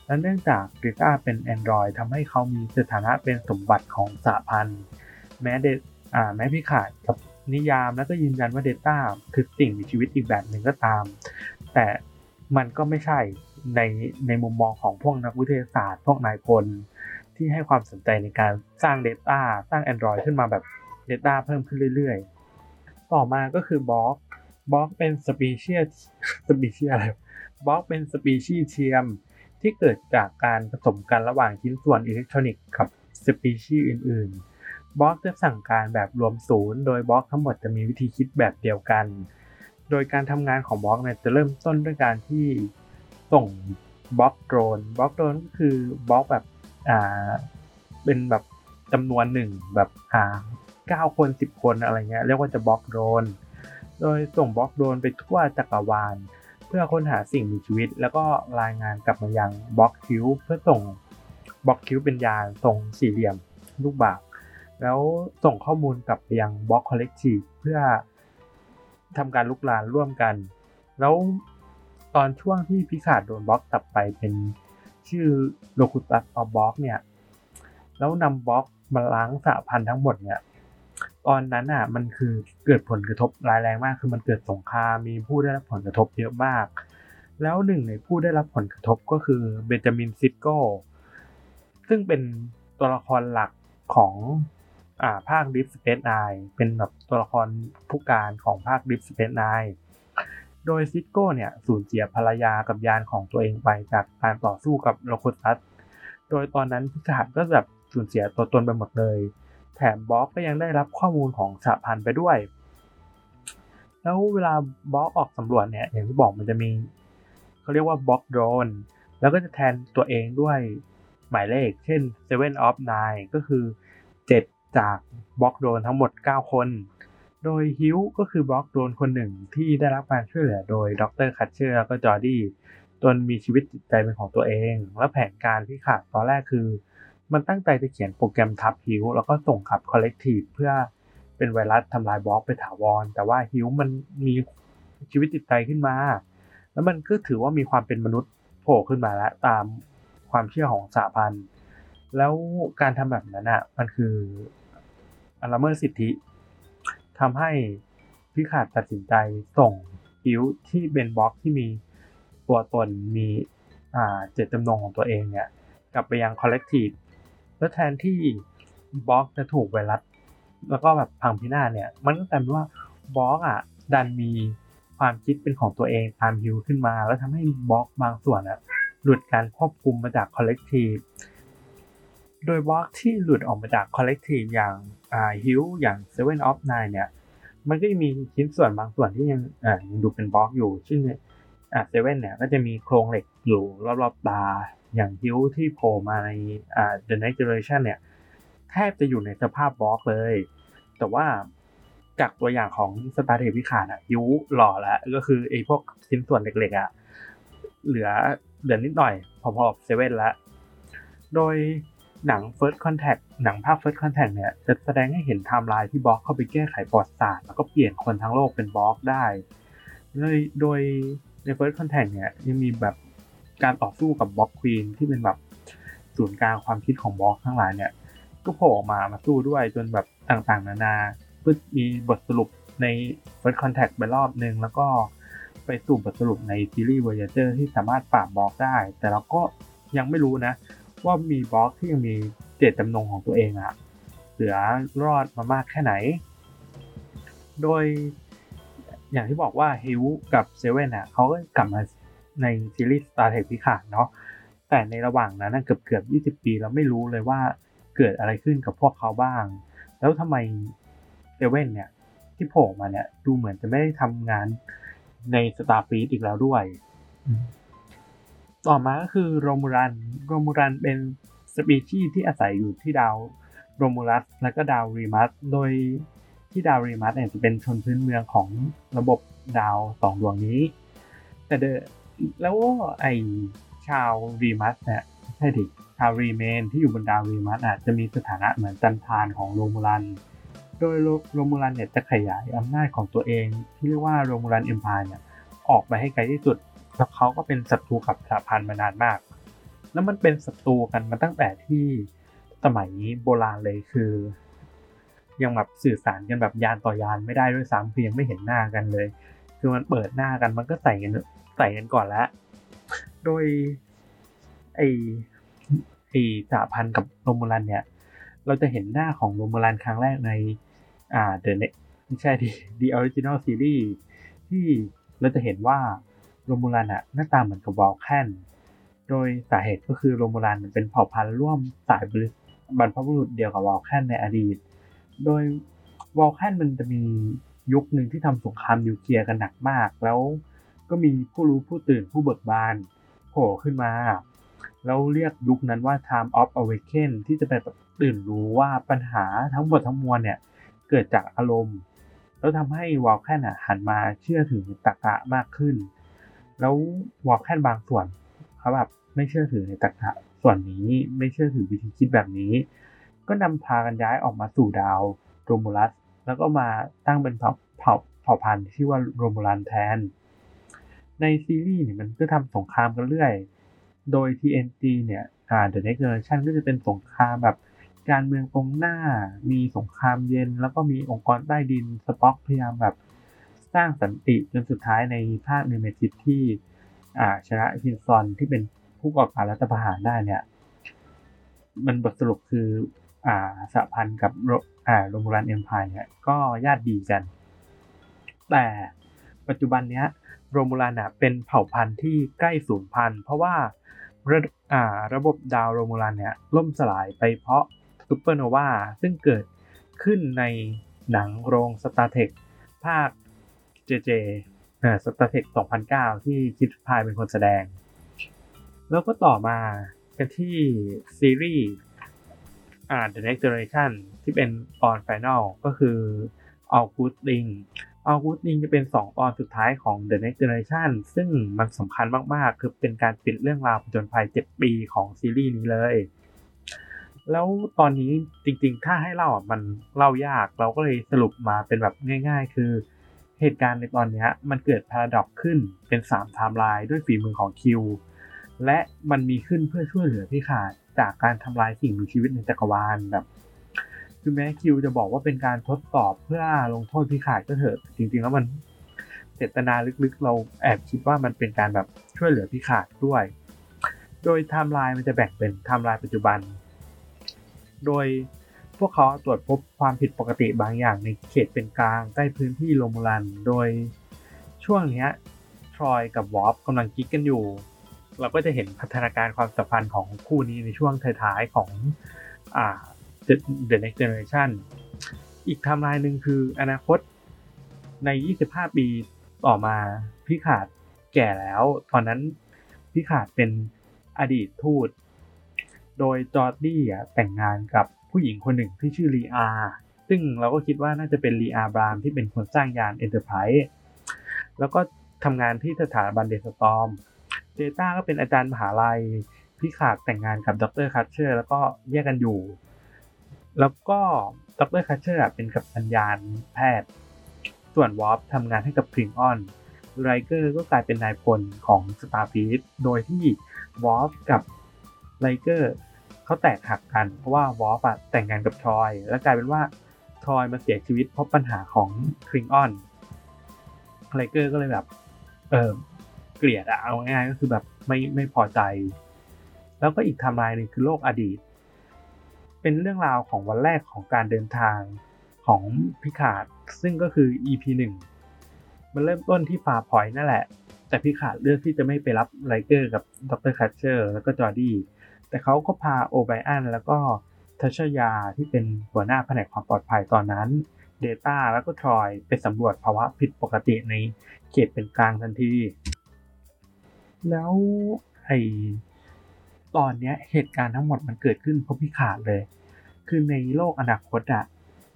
และเนื่องจาก Data เป็น Android ทำให้เขามีสถานะเป็นสมบัติของสหพันธ์ แม้เดแม้พี่ขาดกับนิยามแล้วก็ยืนยันว่า Data คือสิ่งมีชีวิตอีกแบบหนึ่งก็ตาม แต่มันก็ไม่ใช่ในในมุมมองของพวกนักวิทยาศาสตร์ พวกนายพลที่ให้ความสนใจในการสร้าง Data สร้าง Android ขึ้นมาแบบ Data เพิ่มขึ้นเรื่อยๆ ต่อมาก็คือ Borg Borg เป็นสปีชีส์สปีชีส์อะไร Borg เป็นสปีชีส์เทียมที่เกิดจากการผสมกันระหว่างชิ้นส่วนอิเล็กทรอนิกส์กับสปีชีส์อื่นๆ Borg จะสั่งการแบบรวมศูนย์ โดย Borg ทั้งหมดจะมีวิธีคิดแบบเดียวกัน โดยการทำงานของ Borg เนี่ยจะเริ่มต้นด้วยการที่ส่ง Borg Drone Borg Drone ก็คือ Borg แบบอ่าเป็นแบบจำนวนหนึ่งแบบอ่า เก้าคนสิบคนอะไรเงี้ยเรียกว่าจะ Borg Drone โดยส่ง Borg Drone ไปทั่วจักรวาล เพื่อค้นหาสิ่งมีชีวิต แล้วก็รายงานกลับมายัง Borg Cube เพื่อส่ง Borg Cube เป็นยานทรงสี่เหลี่ยมลูกบาศก์แล้วส่งข้อมูลกลับไปยัง Borg Collective เพื่อทำการรุกรานร่วมกัน แล้วตอนช่วงที่ Picard โดน Borg จับไปเป็นชื่อ Locutus of Borg เนี่ย แล้วนำ Borg มาล้างสหพันธ์ทั้งหมดเนี่ย ตอนนั้นอะมันคือเกิดผลกระทบร้ายแรงมาก คือมันเกิดสงครามมีผู้ได้รับผลกระทบเยอะมาก แล้วหนึ่งในผู้ได้รับผลกระทบก็คือ Benjamin Sisko ซึ่งเป็นตัวละครหลักของอ่าภาค Deep Space Nine เป็นแบบตัวละครผู้การของภาค Deep Space Nine โดย Sisko เนี่ยสูญเสียภรรยากับยานของตัวเองไปจากการต่อสู้กับ Locutus โดยตอนนั้น Picard ก็แบบสูญเสียตัวตนไปหมดเลย แถม Borg ก็ยังได้รับข้อมูลของสหพันธ์ไปด้วย แล้วเวลา Borg ออกสำรวจเนี่ยอย่างที่บอกมันจะมีเขาเรียกว่า Borg Drone แล้วก็จะแทนตัวเองด้วยหมายเลข เช่น 7 of 9 ก็คือ 7 จาก Borg Drone ทั้งหมด 9 คน โดย Hugh ก็คือ Borg Drone คนหนึ่งที่ได้รับการช่วยเหลือโดยดร. Crusher แล้วก็ Geordi จนมีชีวิตจิตใจเป็นของตัวเอง และแผนการ Picard ตอนแรกคือ มันตั้งใจจะเขียนโปรแกรมทับฮิวแล้วก็ส่งกลับ Collective เพื่อเป็นไวรัสทำลาย Borg ไปถาวร แต่ว่าฮิวมันมีชีวิตจิตใจขึ้นมา แล้วมันก็ถือว่ามีความเป็นมนุษย์โผล่ขึ้นมาแล้วตามความเชื่อของสหพันธ์แล้วการทำแบบนั้นอะมันคือละเมิดสิทธิทำให้ Picard ตัดสินใจส่ง Hugh ที่เป็น Borg ที่มีตัวตนมีเจตจำนงของตัวเองเนี่ยกลับไปยัง collective แล้วแทนที่ Borg จะถูกไวรัสแล้วก็แบบพังพินาศเนี่ย มันก็กลายเป็นว่า Borg อะดันมีความคิดเป็นของตัวเองตามฮิวขึ้นมา แล้วทำให้ Borg บางส่วนอะหลุดการควบคุมมาจาก collective โดย Borg ที่หลุดออกมาจาก collective อย่าง Hugh อย่าง Seven of Nine เนี่ย มันก็จะมีชิ้นส่วนบางส่วนที่ยังยังดูเป็น Borg อยู่ซึ่งอ่าเซเว่นเนี่ยก็จะมีโครงเหล็กอยู่รอบๆตา อย่างฮิวที่โผล่มาในอ่า The Next Generation เนี่ย แทบจะอยู่ในสภาพ Borg เลย แต่ว่าจากตัวอย่างของ Star Trek Picard อะ Hugh หล่อแล้วก็คือไอ้พวกชิ้นส่วนเล็กๆอะเหลือเหลือนิดหน่อยพอๆเซเว่นล้วโดยหนัง First Contact หนังภาค First Contact เนี่ย จะแสดงให้เห็นไทม์ไลน์ที่ Borg เข้าไปแก้ไขประวัติศาสตร์แล้วก็เปลี่ยนคนทั้งโลกเป็น Borg ได้ โดยโดยใน First Contact เนี่ยยังมีแบบ การต่อสู้กับ Borg Queen ที่เป็นแบบศูนย์กลางความคิดของบล็อกทั้งหลายเนี่ย ก็โผล่ออกมามาสู้ด้วยจนแบบต่างๆ นานาเพื่อมีบทสรุปใน First Contact ไปรอบหนึ่งแล้วก็ไปสู่บทสรุปในซีรีส์ Voyager ที่สามารถปราบบล็อกได้ แต่เราก็ยังไม่รู้นะ ว่ามีบล็อกที่ยังมีเจตจำนงของตัวเองอะเหลือรอดมามากแค่ไหน โดยอย่างที่บอกว่าฮิวกับเซเว่นอะเขาก็กลับมา ในซีรีส์ Star Trek Picard เนาะแต่ในระหว่างนั้นเกือบเกือบ20 ปีเราไม่รู้เลยว่าเกิดอะไรขึ้นกับพวกเขาบ้าง แล้วทำไมเซเว่นเนี่ย ที่โผล่มาเนี่ย ดูเหมือนจะไม่ได้ทำงานใน Starfleet อีกแล้วด้วย ต่อมาก็คือโรมูลัน โรมูลันเป็นสปีชีส์ที่อาศัยอยู่ที่ดาวโรมูลัส และก็ดาวรีมัส โดยที่ดาวรีมัสเนี่ยจะเป็นชนพื้นเมืองของระบบดาวสองดวงนี้ แต่เด แล้วไอชาวรีมัสเนี่ยใช่ดิชาวรีมันที่อยู่บนดาวรีมัสอะจะมีสถานะเหมือนจัณฑาลของโรมูลัน โดยโรมูลันเนี่ยจะขยายอำนาจของตัวเอง ที่เรียกว่าโรมูลัน Empire เนี่ยออกไปให้ไกลที่สุด แล้วเขาก็เป็นศัตรูกับสหพันธ์มานานมาก แล้วมันเป็นศัตรูกันมาตั้งแต่ที่สมัยโบราณเลยคือ ยังแบบสื่อสารกันแบบยานต่อยานไม่ได้ด้วยซ้ำคือยังไม่เห็นหน้ากันเลย คือมันเปิดหน้ากันมันก็ใส่กัน ใส่กันก่อนแล้ว โดย ไอไอสหพันธ์กับโรมูลันเนี่ย เราจะเห็นหน้าของโรมูลันครั้งแรกใน อ่าเดอะเนไม่ใช่ดิ The Original Series ที่เราจะเห็นว่าโรมูลันอะหน้าตาเหมือนกับวอลแคนโดยสาเหตุก็คือโรมูลันเป็นเผ่าพันธุ์ร่วมสายบรรพบุรุษเดียวกับวอลแคนในอดีต โดยวอลแคนมันจะมียุคหนึ่งที่ทำสงครามนิวเคลียร์กันหนักมาก แล้ว ก็มีผู้รู้ผู้ตื่นผู้เบิกบานโผล่ขึ้นมาแล้วเรียกยุคนั้นว่า Time of Awaken ที่จะเป็นแบบตื่นรู้ว่าปัญหาทั้งหมดทั้งมวลเนี่ย เกิดจากอารมณ์ แล้วทำให้วอลแคนหันมาเชื่อถือตรรกะมากขึ้น แล้ววอลแคนบางส่วนเขาแบบไม่เชื่อถือในตรรกะส่วนนี้ไม่เชื่อถือวิธีคิดแบบนี้ ก็นำพากันย้ายออกมาสู่ดาวโรมูลัสแล้วก็มาตั้งเป็นเผ่าเผ่าพันธุ์ที่ว่าโรมูลันแทน ในซีรีส์เนี่ยมันก็ทำสงครามกันเรื่อย โดย TNT เนี่ยอ่า The Next Generation ก็จะเป็นสงครามแบบการเมืองตรงหน้า มีสงครามเย็น แล้วก็มีองค์กรใต้ดิน สป็อกพยายามแบบสร้างสันติจนสุดท้ายในภาค Nemesis ที่อ่าชนะ Shinzon ที่เป็นผู้ก่อการรัฐประหารได้เนี่ย มันบทสรุปคืออ่าสหพันธ์กับโรอ่าโรมูลัน Empire เนี่ยก็ญาติดีกัน แต่ปัจจุบันเนี้ย โรมูลันอะเป็นเผ่าพันธุ์ที่ใกล้สูญพันธุ์ เพราะว่าระอ่าระบบดาวโรมูลันเนี่ยล่มสลายไปเพราะซูเปอร์โนวาซึ่งเกิดขึ้นในหนังโรงสตาร์เทคภาคเจเจเอ่อสตาร์เทค2009 ที่คิดพายเป็นคนแสดง แล้วก็ต่อมากันที่ซีรีส์อ่า The Next Generation ที่เป็นตอน Final ก็คือ All Good Thing All Good Thing จะเป็น2ตอนสุดท้ายของ The Next Generation ซึ่งมันสำคัญมากๆ คือเป็นการปิดเรื่องราวผจญภัย 7 ปีของซีรีส์นี้เลย แล้วตอนนี้จริงๆ ถ้าให้เล่าอะมันเล่ายากเราก็เลยสรุปมาเป็นแบบง่าย ๆ คือเหตุการณ์ในตอนนี้มันเกิด paradox ขึ้นเป็น3ไทม์ไลน์ด้วยฝีมือของ Q และมันมีขึ้นเพื่อช่วยเหลือ Picard จากการทำลายสิ่งมีชีวิตในจักรวาลแบบ คือแม้ Q จะบอกว่าเป็นการทดสอบเพื่อลงโทษ Picard ก็เถอะ จริง ๆ แล้วมันเจตนาลึกๆ เราแอบคิดว่ามันเป็นการแบบช่วยเหลือ Picard ด้วย โดยไทม์ไลน์มันจะแบ่งเป็นไทม์ไลน์ปัจจุบัน โดยพวกเขาตรวจพบความผิดปกติบางอย่างในเขตเป็นกลางใกล้พื้นที่โรมูลัน โดยช่วงนี้ Troi กับ Worf กำลังกิ๊กกันอยู่ เราก็จะเห็นพัฒนาการความสัมพันธ์ของคู่นี้ในช่วงท้ายๆของอ่า The, The Next Generation อีกไทม์ไลน์หนึ่งคืออนาคตใน 25 ปีต่อมา Picard แก่แล้ว ตอนนั้น Picard เป็นอดีตทูต โดย Geordi แต่งงานกับผู้หญิงคนหนึ่งที่ชื่อ Leah ซึ่งเราก็คิดว่าน่าจะเป็น Leah Brahms ที่เป็นคนสร้างยาน Enterprise แล้วก็ทำงานที่สถาบัน Daystrom Data ก็เป็นอาจารย์มหาลัย Picard แต่งงานกับดร. Crusher แล้วก็แยกกันอยู่ แล้วก็ดร. Crusher เป็นกัปตันยานแพทย์ ส่วน Worf ทำงานให้กับ Klingon Riker ก็กลายเป็นนายพลของ Starfleet โดยที่ Worf กับ Riker เขาแตกหักกัน เพราะว่า Worf แต่งงานกับ Troi แล้วกลายเป็นว่า Troi มาเสียชีวิตเพราะปัญหาของ Klingon Riker ก็เลยแบบเออเกลียดอะเอาง่ายๆก็คือแบบไม่ไม่พอใจ แล้วก็อีกไทม์ไลน์หนึ่งคือโลกอดีต เป็นเรื่องราวของวันแรกของการเดินทางของ Picard ซึ่งก็คือ EP 1 มันเริ่มต้นที่ฟาพอยนั่นแหละ แต่ Picard เลือกที่จะไม่ไปรับ Riker กับดร. Crusher แล้วก็ Geordi แต่เขาก็พา O'Brien แล้วก็ Tasha Yar ที่เป็นหัวหน้าแผนกความปลอดภัยตอนนั้น Data แล้วก็ Troi ไปสำรวจภาวะผิดปกติในเขตเป็นกลางทันที แล้วไอ ตอนเนี้ยเหตุการณ์ทั้งหมดมันเกิดขึ้นเพราะพิขาดเลย คือในโลกอนาคตอะ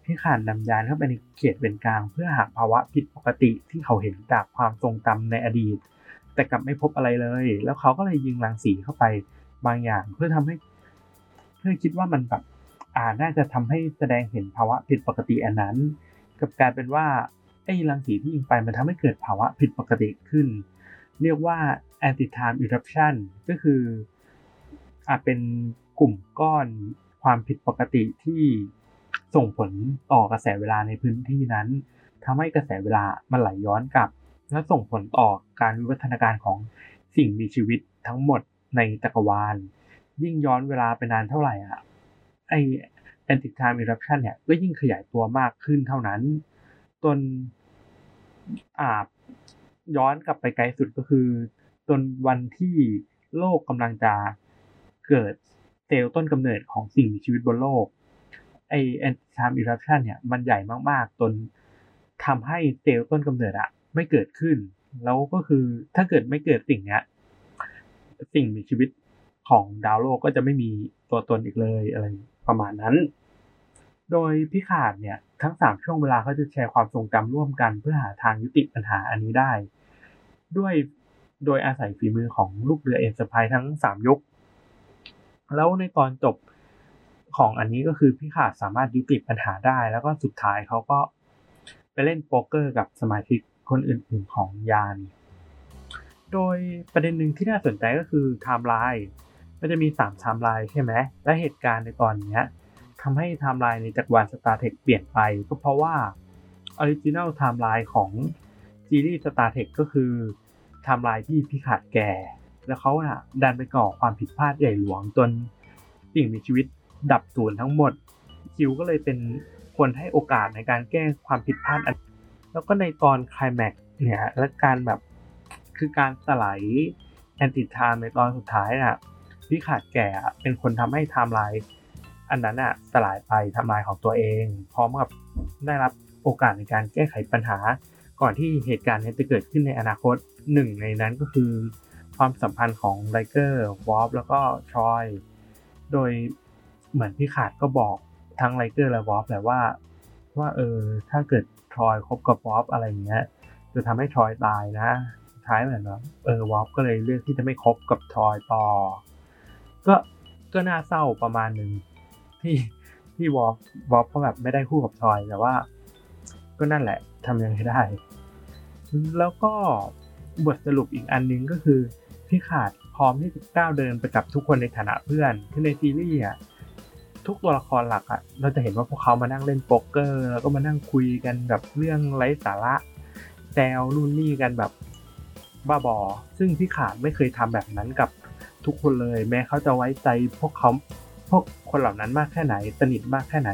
พิขาดนำยานเข้าไปในเขตเป็นกลาง เพื่อหาภาวะผิดปกติที่เขาเห็นจากความทรงจำในอดีต แต่กลับไม่พบอะไรเลย แล้วเขาก็เลยยิงรังสีเข้าไปบางอย่างเพื่อทำให้ เพื่อคิดว่ามันแบบอ่าน่าจะทำให้แสดงเห็นภาวะผิดปกติอันนั้น กับกายเป็นว่าไอ้รังสีที่ยิงไปมันทำให้เกิดภาวะผิดปกติขึ้น เรียกว่า anti-time eruption ก็คือ อาจเป็นกลุ่มก้อนความผิดปกติที่ส่งผลต่อกระแสเวลาในพื้นที่นั้นทำให้กระแสเวลามันไหลย้อนกลับ และส่งผลต่อการวิวัฒนาการของสิ่งมีชีวิตทั้งหมดในจักรวาล ยิ่งย้อนเวลาไปนานเท่าไหร่อะไอ anti time eruption เนี่ยก็ยิ่งขยายตัวมากขึ้นเท่านั้นจนอ่าย้อนกลับไปไกลสุดก็คือจนวันที่โลกกำลังจะ เกิดเซลล์ต้นกำเนิดของสิ่งมีชีวิตบนโลกไอ anti time eruption เนี่ยมันใหญ่มากๆจนทำให้เซลล์ต้นกำเนิดอะไม่เกิดขึ้น แล้วก็คือถ้าเกิดไม่เกิดสิ่งเนี้ยสิ่งมีชีวิตของดาวโลกก็จะไม่มีตัวตนอีกเลยอะไรประมาณนั้น โดย Picard เนี่ยทั้งสามช่วงเวลาเขาจะแชร์ความทรงจำร่วมกันเพื่อหาทางยุติปัญหาอันนี้ได้ ด้วยโดยอาศัยฝีมือของลูกเรือ Enterprise ทั้งสามยุค แล้วในตอนจบของอันนี้ก็คือ Picard สามารถยุติปัญหาได้ แล้วก็สุดท้ายเขาก็ไปเล่นโป๊กเกอร์กับสมาชิกคนอื่นๆของยาน โดยประเด็นหนึ่งที่น่าสนใจก็คือไทม์ไลน์มันจะมี3ไทม์ไลน์ใช่ไหม และเหตุการณ์ในตอนนี้ทำให้ไทม์ไลน์ในจักรวาล Star Trek เปลี่ยนไป ก็เพราะว่า original ไทม์ไลน์ของซีรีส์ Star Trek ก็คือไทม์ไลน์ที่ Picard แก่ แล้วเขาอะดันไปก่อความผิดพลาดใหญ่หลวงจนสิ่งมีชีวิตดับสูญทั้งหมด Q ก็เลยเป็นคนให้โอกาสในการแก้ความผิดพลาดแล้วก็ในตอนคลายแม็กเนี่ยและการแบบคือการสลาย anti-time ในตอนสุดท้ายน่ะ Picard แกเป็นคนทำให้ไทม์ไลน์อันนั้นอะสลายไปไทม์ไลน์ของตัวเอง พร้อมกับได้รับโอกาสในการแก้ไขปัญหา ก่อนที่เหตุการณ์นี้จะเกิดขึ้นในอนาคตหนึ่งในนั้นก็คือ ความสัมพันธ์ของ Riker Worf แล้วก็ Troiโดยเหมือนพี่ขาดก็บอกทั้งไลเกอร์และวอฟแหละว่า ว่าเออถ้าเกิดทรอยคบกับวอฟอะไรเงี้ยจะทำให้ทรอยตายนะท้ายเหมือนว่าเออวอฟก็เลยเลือกที่จะไม่คบกับทรอยต่อก็ก็น่าเศร้าประมาณหนึ่งที่ที่วอลวอลเขาแบบไม่ได้คู่กับทรอยแต่ว่า ก็นั่นแหละทำยังไงได้ แล้วก็บทสรุปอีกอันนึงก็คือ Picard พร้อมที่จะก้าวเดินไปกับทุกคนในฐานะเพื่อนคือในซีรีส์อะทุกตัวละครหลักอะเราจะเห็นว่าพวกเขามานั่งเล่นโป๊กเกอร์ แล้วก็มานั่งคุยกันแบบเรื่องไร้สาระแซวนู่นนี่กันแบบบ้าบอ ซึ่ง Picard ไม่เคยทำแบบนั้นกับทุกคนเลย แม้เขาจะไว้ใจพวกเขาพวกคนเหล่านั้นมากแค่ไหน สนิทมากแค่ไหน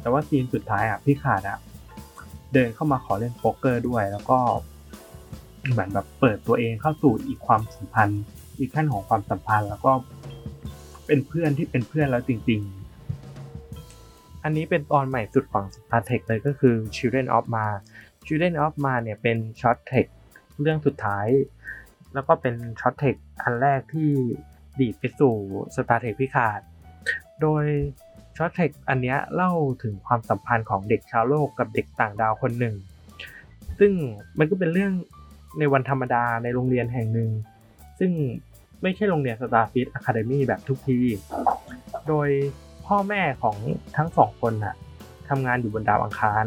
แต่ว่า scene สุดท้ายอะ Picard อะเดินเข้ามาขอเล่นโป๊กเกอร์ด้วย แล้วก็ เหมือนแบบเปิดตัวเองเข้าสู่อีกความสัมพันธ์ อีกขั้นของความสัมพันธ์ แล้วก็เป็นเพื่อนที่เป็นเพื่อนแล้วจริง ๆ อันนี้เป็นตอนใหม่สุดของ Star Trek เลยก็คือ Children of Ma Children of Ma เนี่ยเป็นช็อตเทคเรื่องสุดท้าย แล้วก็เป็น Short Treks อันแรกที่ดีดไปสู่ Star Trek Picard โดย Short Treks อันนี้เล่าถึงความสัมพันธ์ของเด็กชาวโลกกับเด็กต่างดาวคนหนึ่ง ซึ่งมันก็เป็นเรื่อง ในวันธรรมดาในโรงเรียนแห่งหนึ่ง ซึ่งไม่ใช่โรงเรียน Starfleet Academy แบบทุกที โดยพ่อแม่ของทั้งสองคนน่ะทำงานอยู่บนดาวอังคาร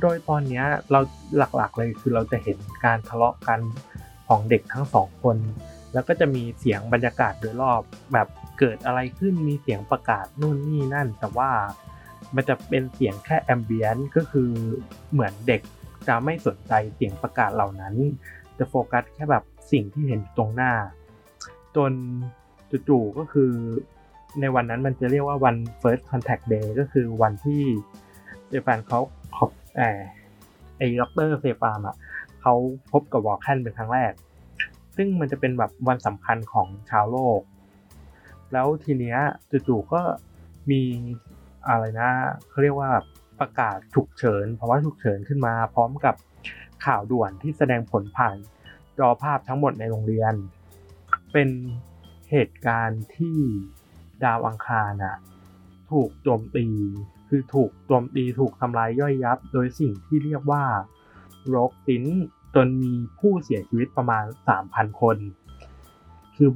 โดยตอนนี้เราหลักๆเลยคือเราจะเห็นการทะเลาะกันของเด็กทั้งสองคน แล้วก็จะมีเสียงบรรยากาศโดยรอบแบบเกิดอะไรขึ้นมีเสียงประกาศนู่นนี่นั่น แต่ว่ามันจะเป็นเสียงแค่ ambient ก็คือเหมือนเด็ก จะไม่สนใจเสียงประกาศเหล่านั้น จะโฟกัสแค่แบบสิ่งที่เห็นตรงหน้า จนจู่ๆก็คือในวันนั้นมันจะเรียกว่าวัน first contact day ก็คือวันที่ Zefram Cochrane เอ่อไอ้ Doctor Zefram อะเขาพบกับ Vulcan เป็นครั้งแรก ซึ่งมันจะเป็นแบบวันสำคัญของชาวโลก แล้วทีเนี้ยจู่ๆก็มีอะไรนะเขาเรียกว่า ประกาศฉุกเฉินเพราะว่าฉุกเฉินขึ้นมา พร้อมกับข่าวด่วนที่แสดงผลผ่านจอภาพทั้งหมดในโรงเรียน เป็นเหตุการณ์ที่ดาวอังคารนะถูกโจมตี คือถูกโจมตีถูกทำลายย่อยยับ โดยสิ่งที่เรียกว่าโรคซินจนมีผู้เสียชีวิตประมาณ 3,000 คน คือ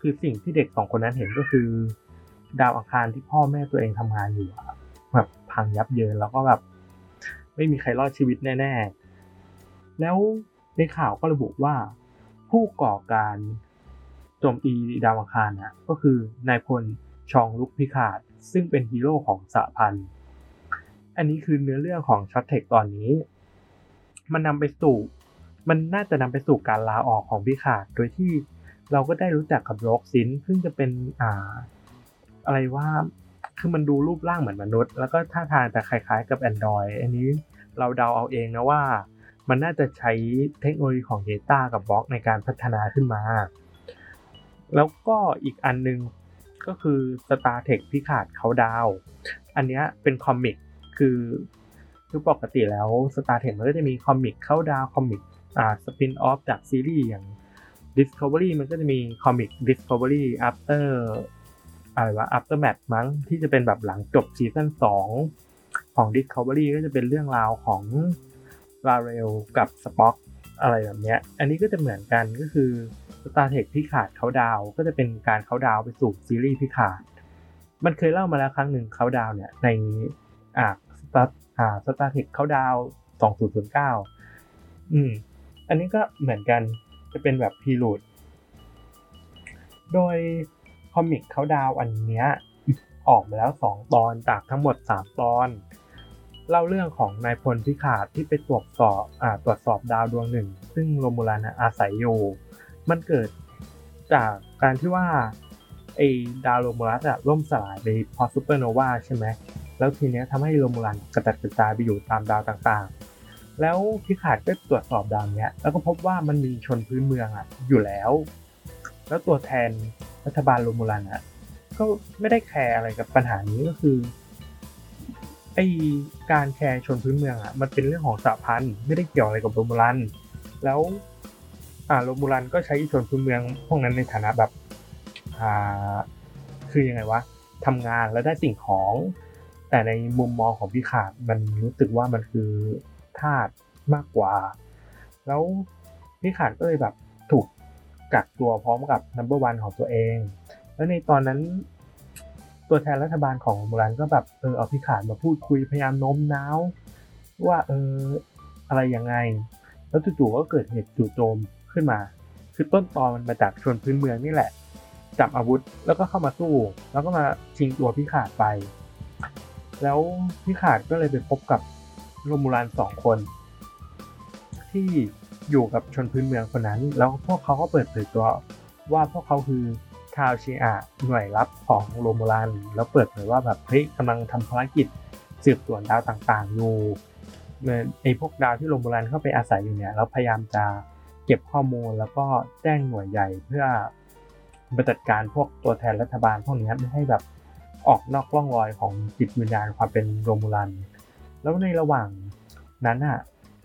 คือสิ่งที่เด็กสองคนนั้นเห็นก็คือ ดาวอังคารที่พ่อแม่ตัวเองทำงานอยู่แบบ พังยับเยินแล้วก็แบบ ไม่มีใครรอดชีวิตแน่ๆ แล้วในข่าวก็ระบุว่า ผู้ก่อการโจมตีดาวอังคารนะก็คือนายพล Jean-Luc Picard ซึ่งเป็นฮีโร่ของสหพันธ์อันนี้คือเนื้อเรื่องของ Short Treks ตอนนี้ มันนำไปสู่ มันน่าจะนำไปสู่การลาออกของพิคาด โดยที่เราก็ได้รู้จักกับโรกซินซึ่งจะเป็นอ่า อะไรว่า คือมันดูรูปร่างเหมือนมนุษย์ แล้วก็ท่าทางจะคล้ายๆกับ Android อันนี้เราเดาเอาเองนะว่า มันน่าจะใช้เทคโนโลยีของ Data กับบล็อกในการพัฒนาขึ้นมา แล้วก็อีกอันนึงก็คือ Star Trek พิขาดเขาดาว อันนี้เป็น comic คือคือปกติแล้ว Star Trek มันก็จะมี comic Countdown comic อ่า spin-off จากซีรีส์อย่าง Discovery มันก็จะมี comic Discovery After อะไรวะ Aftermath มั้งที่จะเป็นแบบหลังจบซีซั่น2ของ Discovery ก็จะเป็นเรื่องราวของ L'Rell กับ Spock อะไรแบบเนี้ย อันนี้ก็จะเหมือนกันก็คือ Star Trek Picard Countdown ก็จะเป็นการเขาดาวไปสู่ซีรีส์ Picard มันเคยเล่ามาแล้วครั้งหนึ่งเขาดาวเนี่ยในอ่า Star อ่า Star Trek Countdown 2009 อืม อันนี้ก็เหมือนกันจะเป็นแบบ prelude โดย comic Countdown อันเนี้ยออกมาแล้ว 2 ตอนจากทั้งหมด 3 ตอน เล่าเรื่องของนายพล Picard ที่ไปตรวจสอบอ่าตรวจสอบดาวดวงหนึ่ง ซึ่ง Romulan อาศัยอยู่ มันเกิดจากการที่ว่าไอ้ดาว Romulus อะล่มสลายไปพอซูเปอร์โนวาใช่ไหมแล้วทีเนี้ยทำให้ Romulan กระจัดกระจายไปอยู่ตามดาวต่างๆ แล้ว Picard ก็ตรวจสอบดาวเนี้ยแล้วก็พบว่ามันมีชนพื้นเมืองอะอยู่แล้ว แล้วตัวแทน รัฐบาล Romulan อะก็ไม่ได้ care อะไรกับปัญหานี้ก็คือไอการ care ชนพื้นเมืองอะมันเป็นเรื่องของสหพันธ์ไม่ได้เกี่ยวอะไรกับ Romulan แล้วอ่าโรมูลันก็ใช้ชนพื้นเมืองพวกนั้นในฐานะแบบอ่าคือยังไงวะทำงานแล้วได้สิ่งของ แต่ในมุมมองของพี่ขาดมันรู้สึกว่ามันคือทาสมากกว่า แล้วพี่ขาดก็เลยแบบ กักตัวพร้อมกับนัมเบอร์วันของตัวเอง แล้วในตอนนั้นตัวแทนรัฐบาลของโบราณก็แบบเออเอาพี่ขาดมาพูดคุยพยายามโน้มน้าว ว่าเอออะไรยังไง แล้วจู่ๆก็เกิดเหตุจู่โจมขึ้นมา คือต้นตอมันมาจากชนพื้นเมืองนี่แหละ จับอาวุธแล้วก็เข้ามาสู้ แล้วก็มาชิงตัวพี่ขาดไป แล้วพี่ขาดก็เลยไปพบกับโรมูลานสองคน ที่ อยู่กับชนพื้นเมืองคนนั้น แล้วพวกเขาก็เปิดเผยตัวว่าพวกเขาคือชาวชีอะหน่วยลับของโรมูลานแล้วเปิดเผยว่าแบบเฮ้ยกำลังทำภารกิจสืบสวนดาวต่างๆอยู่ไอ้พวกดาวที่โรมูลานเข้าไปอาศัยอยู่เนี่ยแล้วพยายามจะเก็บข้อมูลแล้วก็แจ้งหน่วยใหญ่เพื่อมาจัดการพวกตัวแทนรัฐบาลพวกนี้ไม่ให้แบบออกนอกร่องรอยของจิตวิญญาณความเป็นโรมูลัน แล้วในระหว่างนั้นอะ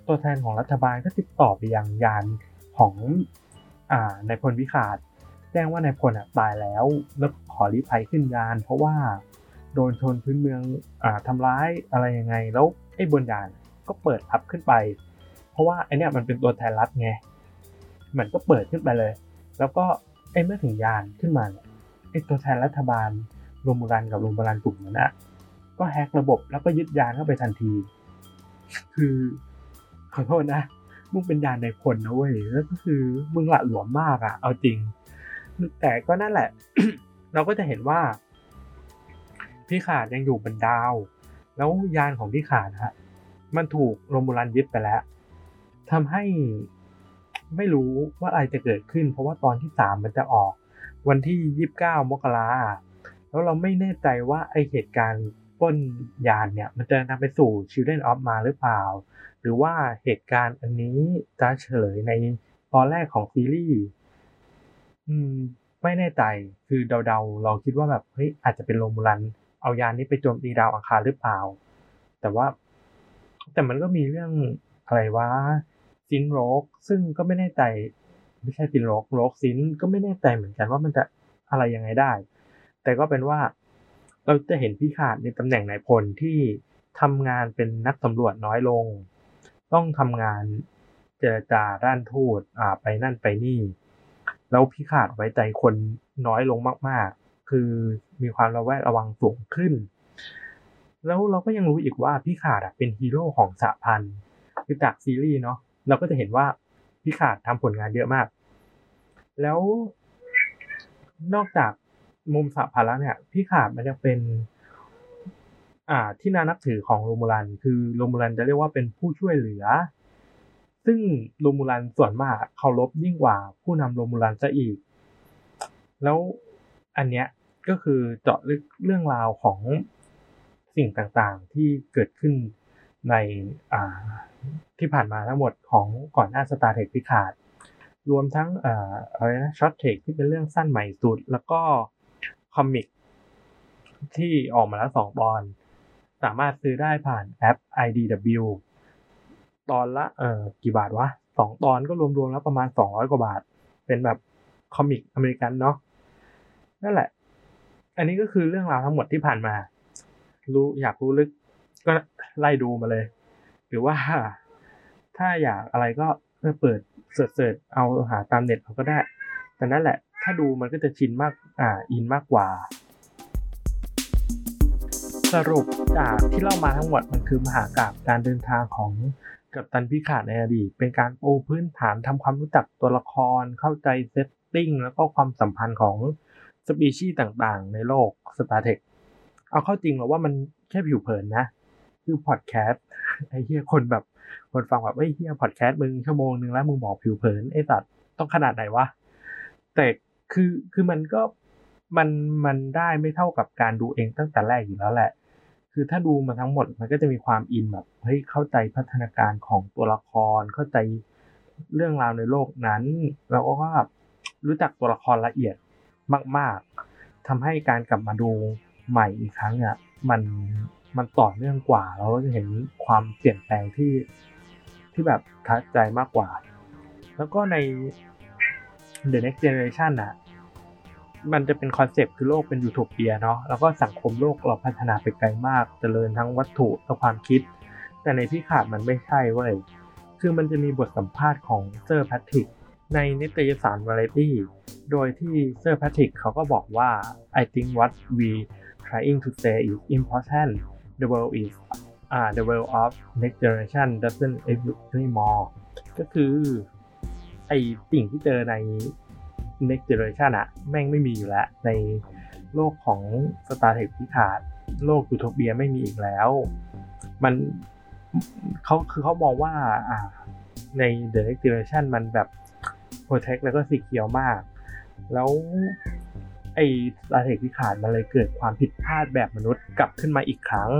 ตัวแทนของรัฐบาลก็ติดต่อไปยังยานของอ่านายพลวิขาด แจ้งว่านายพลตายแล้วแล้วขอรีภัยขึ้นยาน เพราะว่าโดนชนพื้นเมืองอ่าทำร้ายอะไรยังไง แล้วไอ้บนยานก็เปิดทับขึ้นไป เพราะว่าไอเนี้ยมันเป็นตัวแทนรัฐไงมันก็เปิดขึ้นไปเลย แล้วก็ไอ้เมื่อถึงยานขึ้นมาไอ้ตัวแทนรัฐบาลโรมูรันกับโรมูรันกลุ่มนั้นอะก็แฮกระบบแล้วก็ยึดยานเข้าไปทันที คือ ขอโทษนะมึงเป็นยานในพลนะเว้ยแล้วก็คือมึงละหลวมมากอะเอาจริง แต่ก็นั่นแหละ เราก็จะเห็นว่า พี่ขาดยังอยู่บนดาว แล้วยานของพี่ขาดฮะมันถูกโรมูลันยึดไปแล้วทำให้ไม่รู้ว่าอะไรจะเกิดขึ้น เพราะว่าตอนที่สามมันจะออก วันที่ยี่สิบเก้ามกราแล้วเราไม่แน่ใจว่าไอเหตุการณ์ป้นยานเนี่ย มันจะนำไปสู่ Children of มาหรือเปล่า หรือว่าเหตุการณ์อันนี้จะเฉลยในตอนแรกของซีรีส์อืม ไม่แน่ใจคือเดาๆ เราคิดว่าแบบเฮ้ยอาจจะเป็น Romulan เอายานนี้ไปโจมตีดาวอังคารหรือเปล่า แต่ว่า แต่มันก็มีเรื่องอะไรว่า synth rogue ซึ่งก็ไม่แน่ใจไม่ใช่ synth rogue rogue synth ก็ไม่แน่ใจเหมือนกันว่ามันจะอะไรยังไงได้ แต่ก็เป็นว่า เราจะเห็นพี่ขาดในตำแหน่งนายพลที่ทำงานเป็นนักสำรวจน้อยลง ต้องทำงานเจรจาด้านทูตอ่าไปนั่นไปนี่ แล้วพี่ขาดไว้ใจคนน้อยลงมาก ๆ คือมีความระแวดระวังสูงขึ้น แล้วเราก็ยังรู้อีกว่าพี่ขาดเป็นฮีโร่ของสหพันธ์คือจากซีรีส์เนาะเราก็จะเห็นว่าพี่ขาดทำผลงานเยอะมาก แล้วนอกจากมุมสหพันธ์แล้วเนี่ยพี่ขาดมันจะเป็น อ่าที่น่านับถือของโรมูลัน คือโรมูลันจะเรียกว่าเป็นผู้ช่วยเหลือ ซึ่งโรมูลันส่วนมากเคารพยิ่งกว่าผู้นำโรมูลันซะอีก แล้วอันเนี้ยก็คือเจาะลึกเรื่องราวของสิ่งต่างๆที่เกิดขึ้นในอ่าที่ผ่านมาทั้งหมดของก่อนหน้า Star Trek Picard รวมทั้งอ่ออะไรนะ Short Treks ที่เป็นเรื่องสั้นใหม่สุด แล้วก็ comic ที่ออกมาแล้วสองตอน สามารถซื้อได้ผ่านแอป IDW ตอนละเอ่อกี่บาทวะสองตอนก็รวมๆแล้วประมาณสองร้อยกว่าบาท เป็นแบบ comic อเมริกันเนาะนั่นแหละ อันนี้ก็คือเรื่องราวทั้งหมดที่ผ่านมา รู้อยากรู้ลึกก็ไล่ดูมาเลย หรือว่าถ้าอยากอะไรก็เปิด search เอาหาตามเน็ตเขาก็ได้ แต่นั่นแหละ ถ้าดูมันก็จะชินมากอ่าอินมากกว่า สรุปจากที่เล่ามาทั้งหมดมันคือมหากาพย์การเดินทางของกัปตัน Picard ในอดีต เป็นการปูพื้นฐานทำความรู้จักตัวละคร เข้าใจ setting แล้วก็ความสัมพันธ์ของสปีชีส์ต่างๆ ในโลก Star Trek เอาเข้าจริงแล้วว่ามันแค่ผิวเผินนะ คือพอดแคสต์ไอ้เหี้ยคนแบบ คนฟังแบบไอ้เหี้ยพอดแคสต์มึงชั่วโมงนึงแล้วมึงบอกผิวเผินไอ้สัตว์ต้องขนาดไหนวะ แต่คือคือมันก็มันมันได้ไม่เท่ากับการดูเองตั้งแต่แรกอยู่แล้วแหละ คือถ้าดูมาทั้งหมดมันก็จะมีความอินแบบเฮ้ยเข้าใจพัฒนาการของตัวละครเข้าใจเรื่องราวในโลกนั้น แล้วก็รู้จักตัวละครละเอียดมาก ๆทำให้การกลับมาดูใหม่อีกครั้งอะมันมันต่อเนื่องกว่าเราจะเห็นความเปลี่ยนแปลงที่ที่แบบทัดใจมากกว่า แล้วก็ใน The Next Generation อะ มันจะเป็นคอนเซปต์คือโลกเป็นยูโทเปียเนาะแล้วก็สังคมโลกเราพัฒนาไปไกลมากจเจริญทั้งวัตถุและความคิด แต่ใน Picard มันไม่ใช่เว้ยคือมันจะมีบทสัมภาษณ์ของเซอร์แพทริกในนิตยสาร Variety โดยที่เซอร์แพทริกเขาก็บอกว่า I think what we trying to say is important the world is uh, the world of next generation doesn't exist anymore ก็คือไอสิ่งที่เจอใน next generation อะแม่งไม่มีอยู่แล้ว ในโลกของ Star Trek ที่ขาด โลกยูโทเปียไม่มีอีกแล้ว มันเขาคือเขามองว่าอ่าใน The Next Generation มันแบบ protect แล้วก็สีเขียวมาก แล้วไอ้สตาเทคที่ขาดมันเลยเกิดความผิดพลาดแบบมนุษย์กลับขึ้นมาอีกครั้ง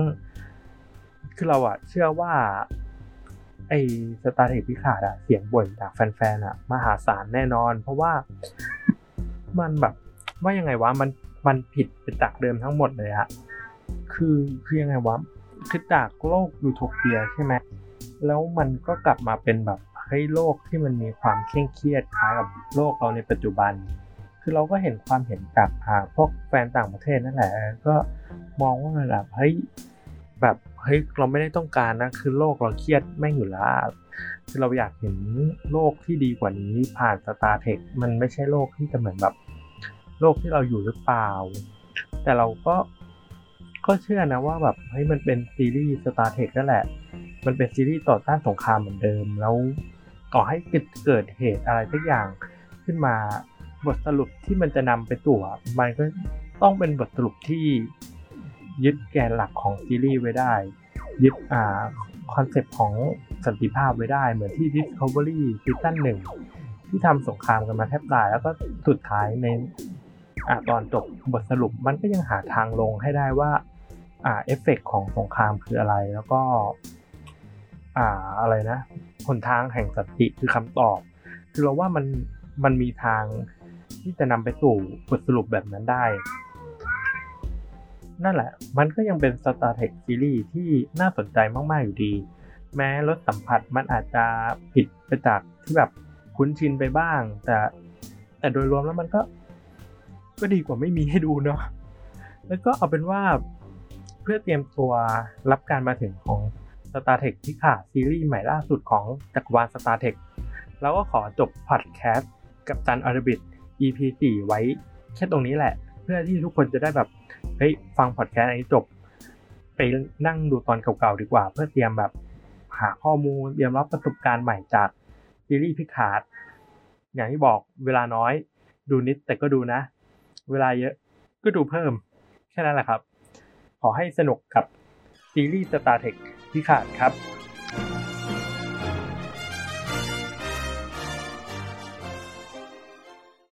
คือเราอะเชื่อว่า ไอ้สตาร์เทคที่ขาดอะเสียงบ่นจากแฟนๆอะมหาศาลแน่นอน เพราะว่ามันแบบว่ายังไงวะมันมันผิดไปจากเดิมทั้งหมดเลยอะคือคือยังไงวะคือจากโลกยูโทเปียใช่ไหมแล้วมันก็กลับมาเป็นแบบเฮ้ยโลกที่มันมีความเคร่งเครียดคล้ายกับโลกเราในปัจจุบัน คือเราก็เห็นความเห็นจากพวกแฟนต่างประเทศนั่นแหละ ก็มองว่ามันแบบเฮ้ย แบบเฮ้ยเราไม่ได้ต้องการนะคือโลกเราเครียดแม่งอยู่แล้วคือเราอยากเห็นโลกที่ดีกว่านี้ผ่านสตาร์เทคมันไม่ใช่โลกที่จะเหมือนแบบโลกที่เราอยู่หรือเปล่า แต่เราก็ก็เชื่อนะว่าแบบเฮ้ยมันเป็นซีรีส์สตาร์เทคนั่นแหละ มันเป็นซีรีส์ต่อต้านสงครามเหมือนเดิม แล้วก่อให้เกิดเหตุอะไรสักอย่างขึ้นมาบทสรุปที่มันจะนำไปตัวมันก็ต้องเป็นบทสรุปที่ ยึดแกนหลักของซีรีส์ไว้ได้ ยึดอ่าคอนเซปต์ของสันติภาพไว้ได้ เหมือนที่ Discovery ซีซั่นหนึ่งที่ทำสงครามกันมาแทบตาย แล้วก็สุดท้ายในอ่าตอนจบบทสรุปมันก็ยังหาทางลงให้ได้ว่าอ่าเอฟเฟกของสงครามคืออะไรแล้วก็ อ่าอะไรนะหนทางแห่งสันติคือคำตอบ คือเราว่ามันมันมีทางที่จะนำไปสู่บทสรุปแบบนั้นได้ นั่นแหละ มันก็ยังเป็น Star Trek ซีรีส์ที่น่าสนใจมาก ๆ อยู่ดี แม้รสสัมผัสมันอาจจะผิดไปจากที่แบบคุ้นชินไปบ้าง แต่แต่โดยรวมแล้วมันก็ ก็ดีกว่าไม่มีให้ดูเนาะแล้วก็เอาเป็นว่าเพื่อเตรียมตัวรับการมาถึงของ Star Trek ที่ขาดซีรีส์ใหม่ล่าสุดของจักรวาล Star Trek เราก็ขอจบพอดแคสต์กับจันอารบิท EP 4 ไว้แค่ตรงนี้แหละ เพื่อที่ทุกคนจะได้แบบเฮ้ยฟังพอดแคสต์อันนี้จบ ไปนั่งดูตอนเก่าๆดีกว่า เพื่อเตรียมแบบหาข้อมูลเตรียมรับประสบการณ์ใหม่จากซีรีส์ Picard อย่างที่บอกเวลาน้อยดูนิดแต่ก็ดูนะ เวลาเยอะก็ดูเพิ่ม แค่นั้นแหละครับ ขอให้สนุกกับซีรีส์ Star Trek พิคาร์ดครับ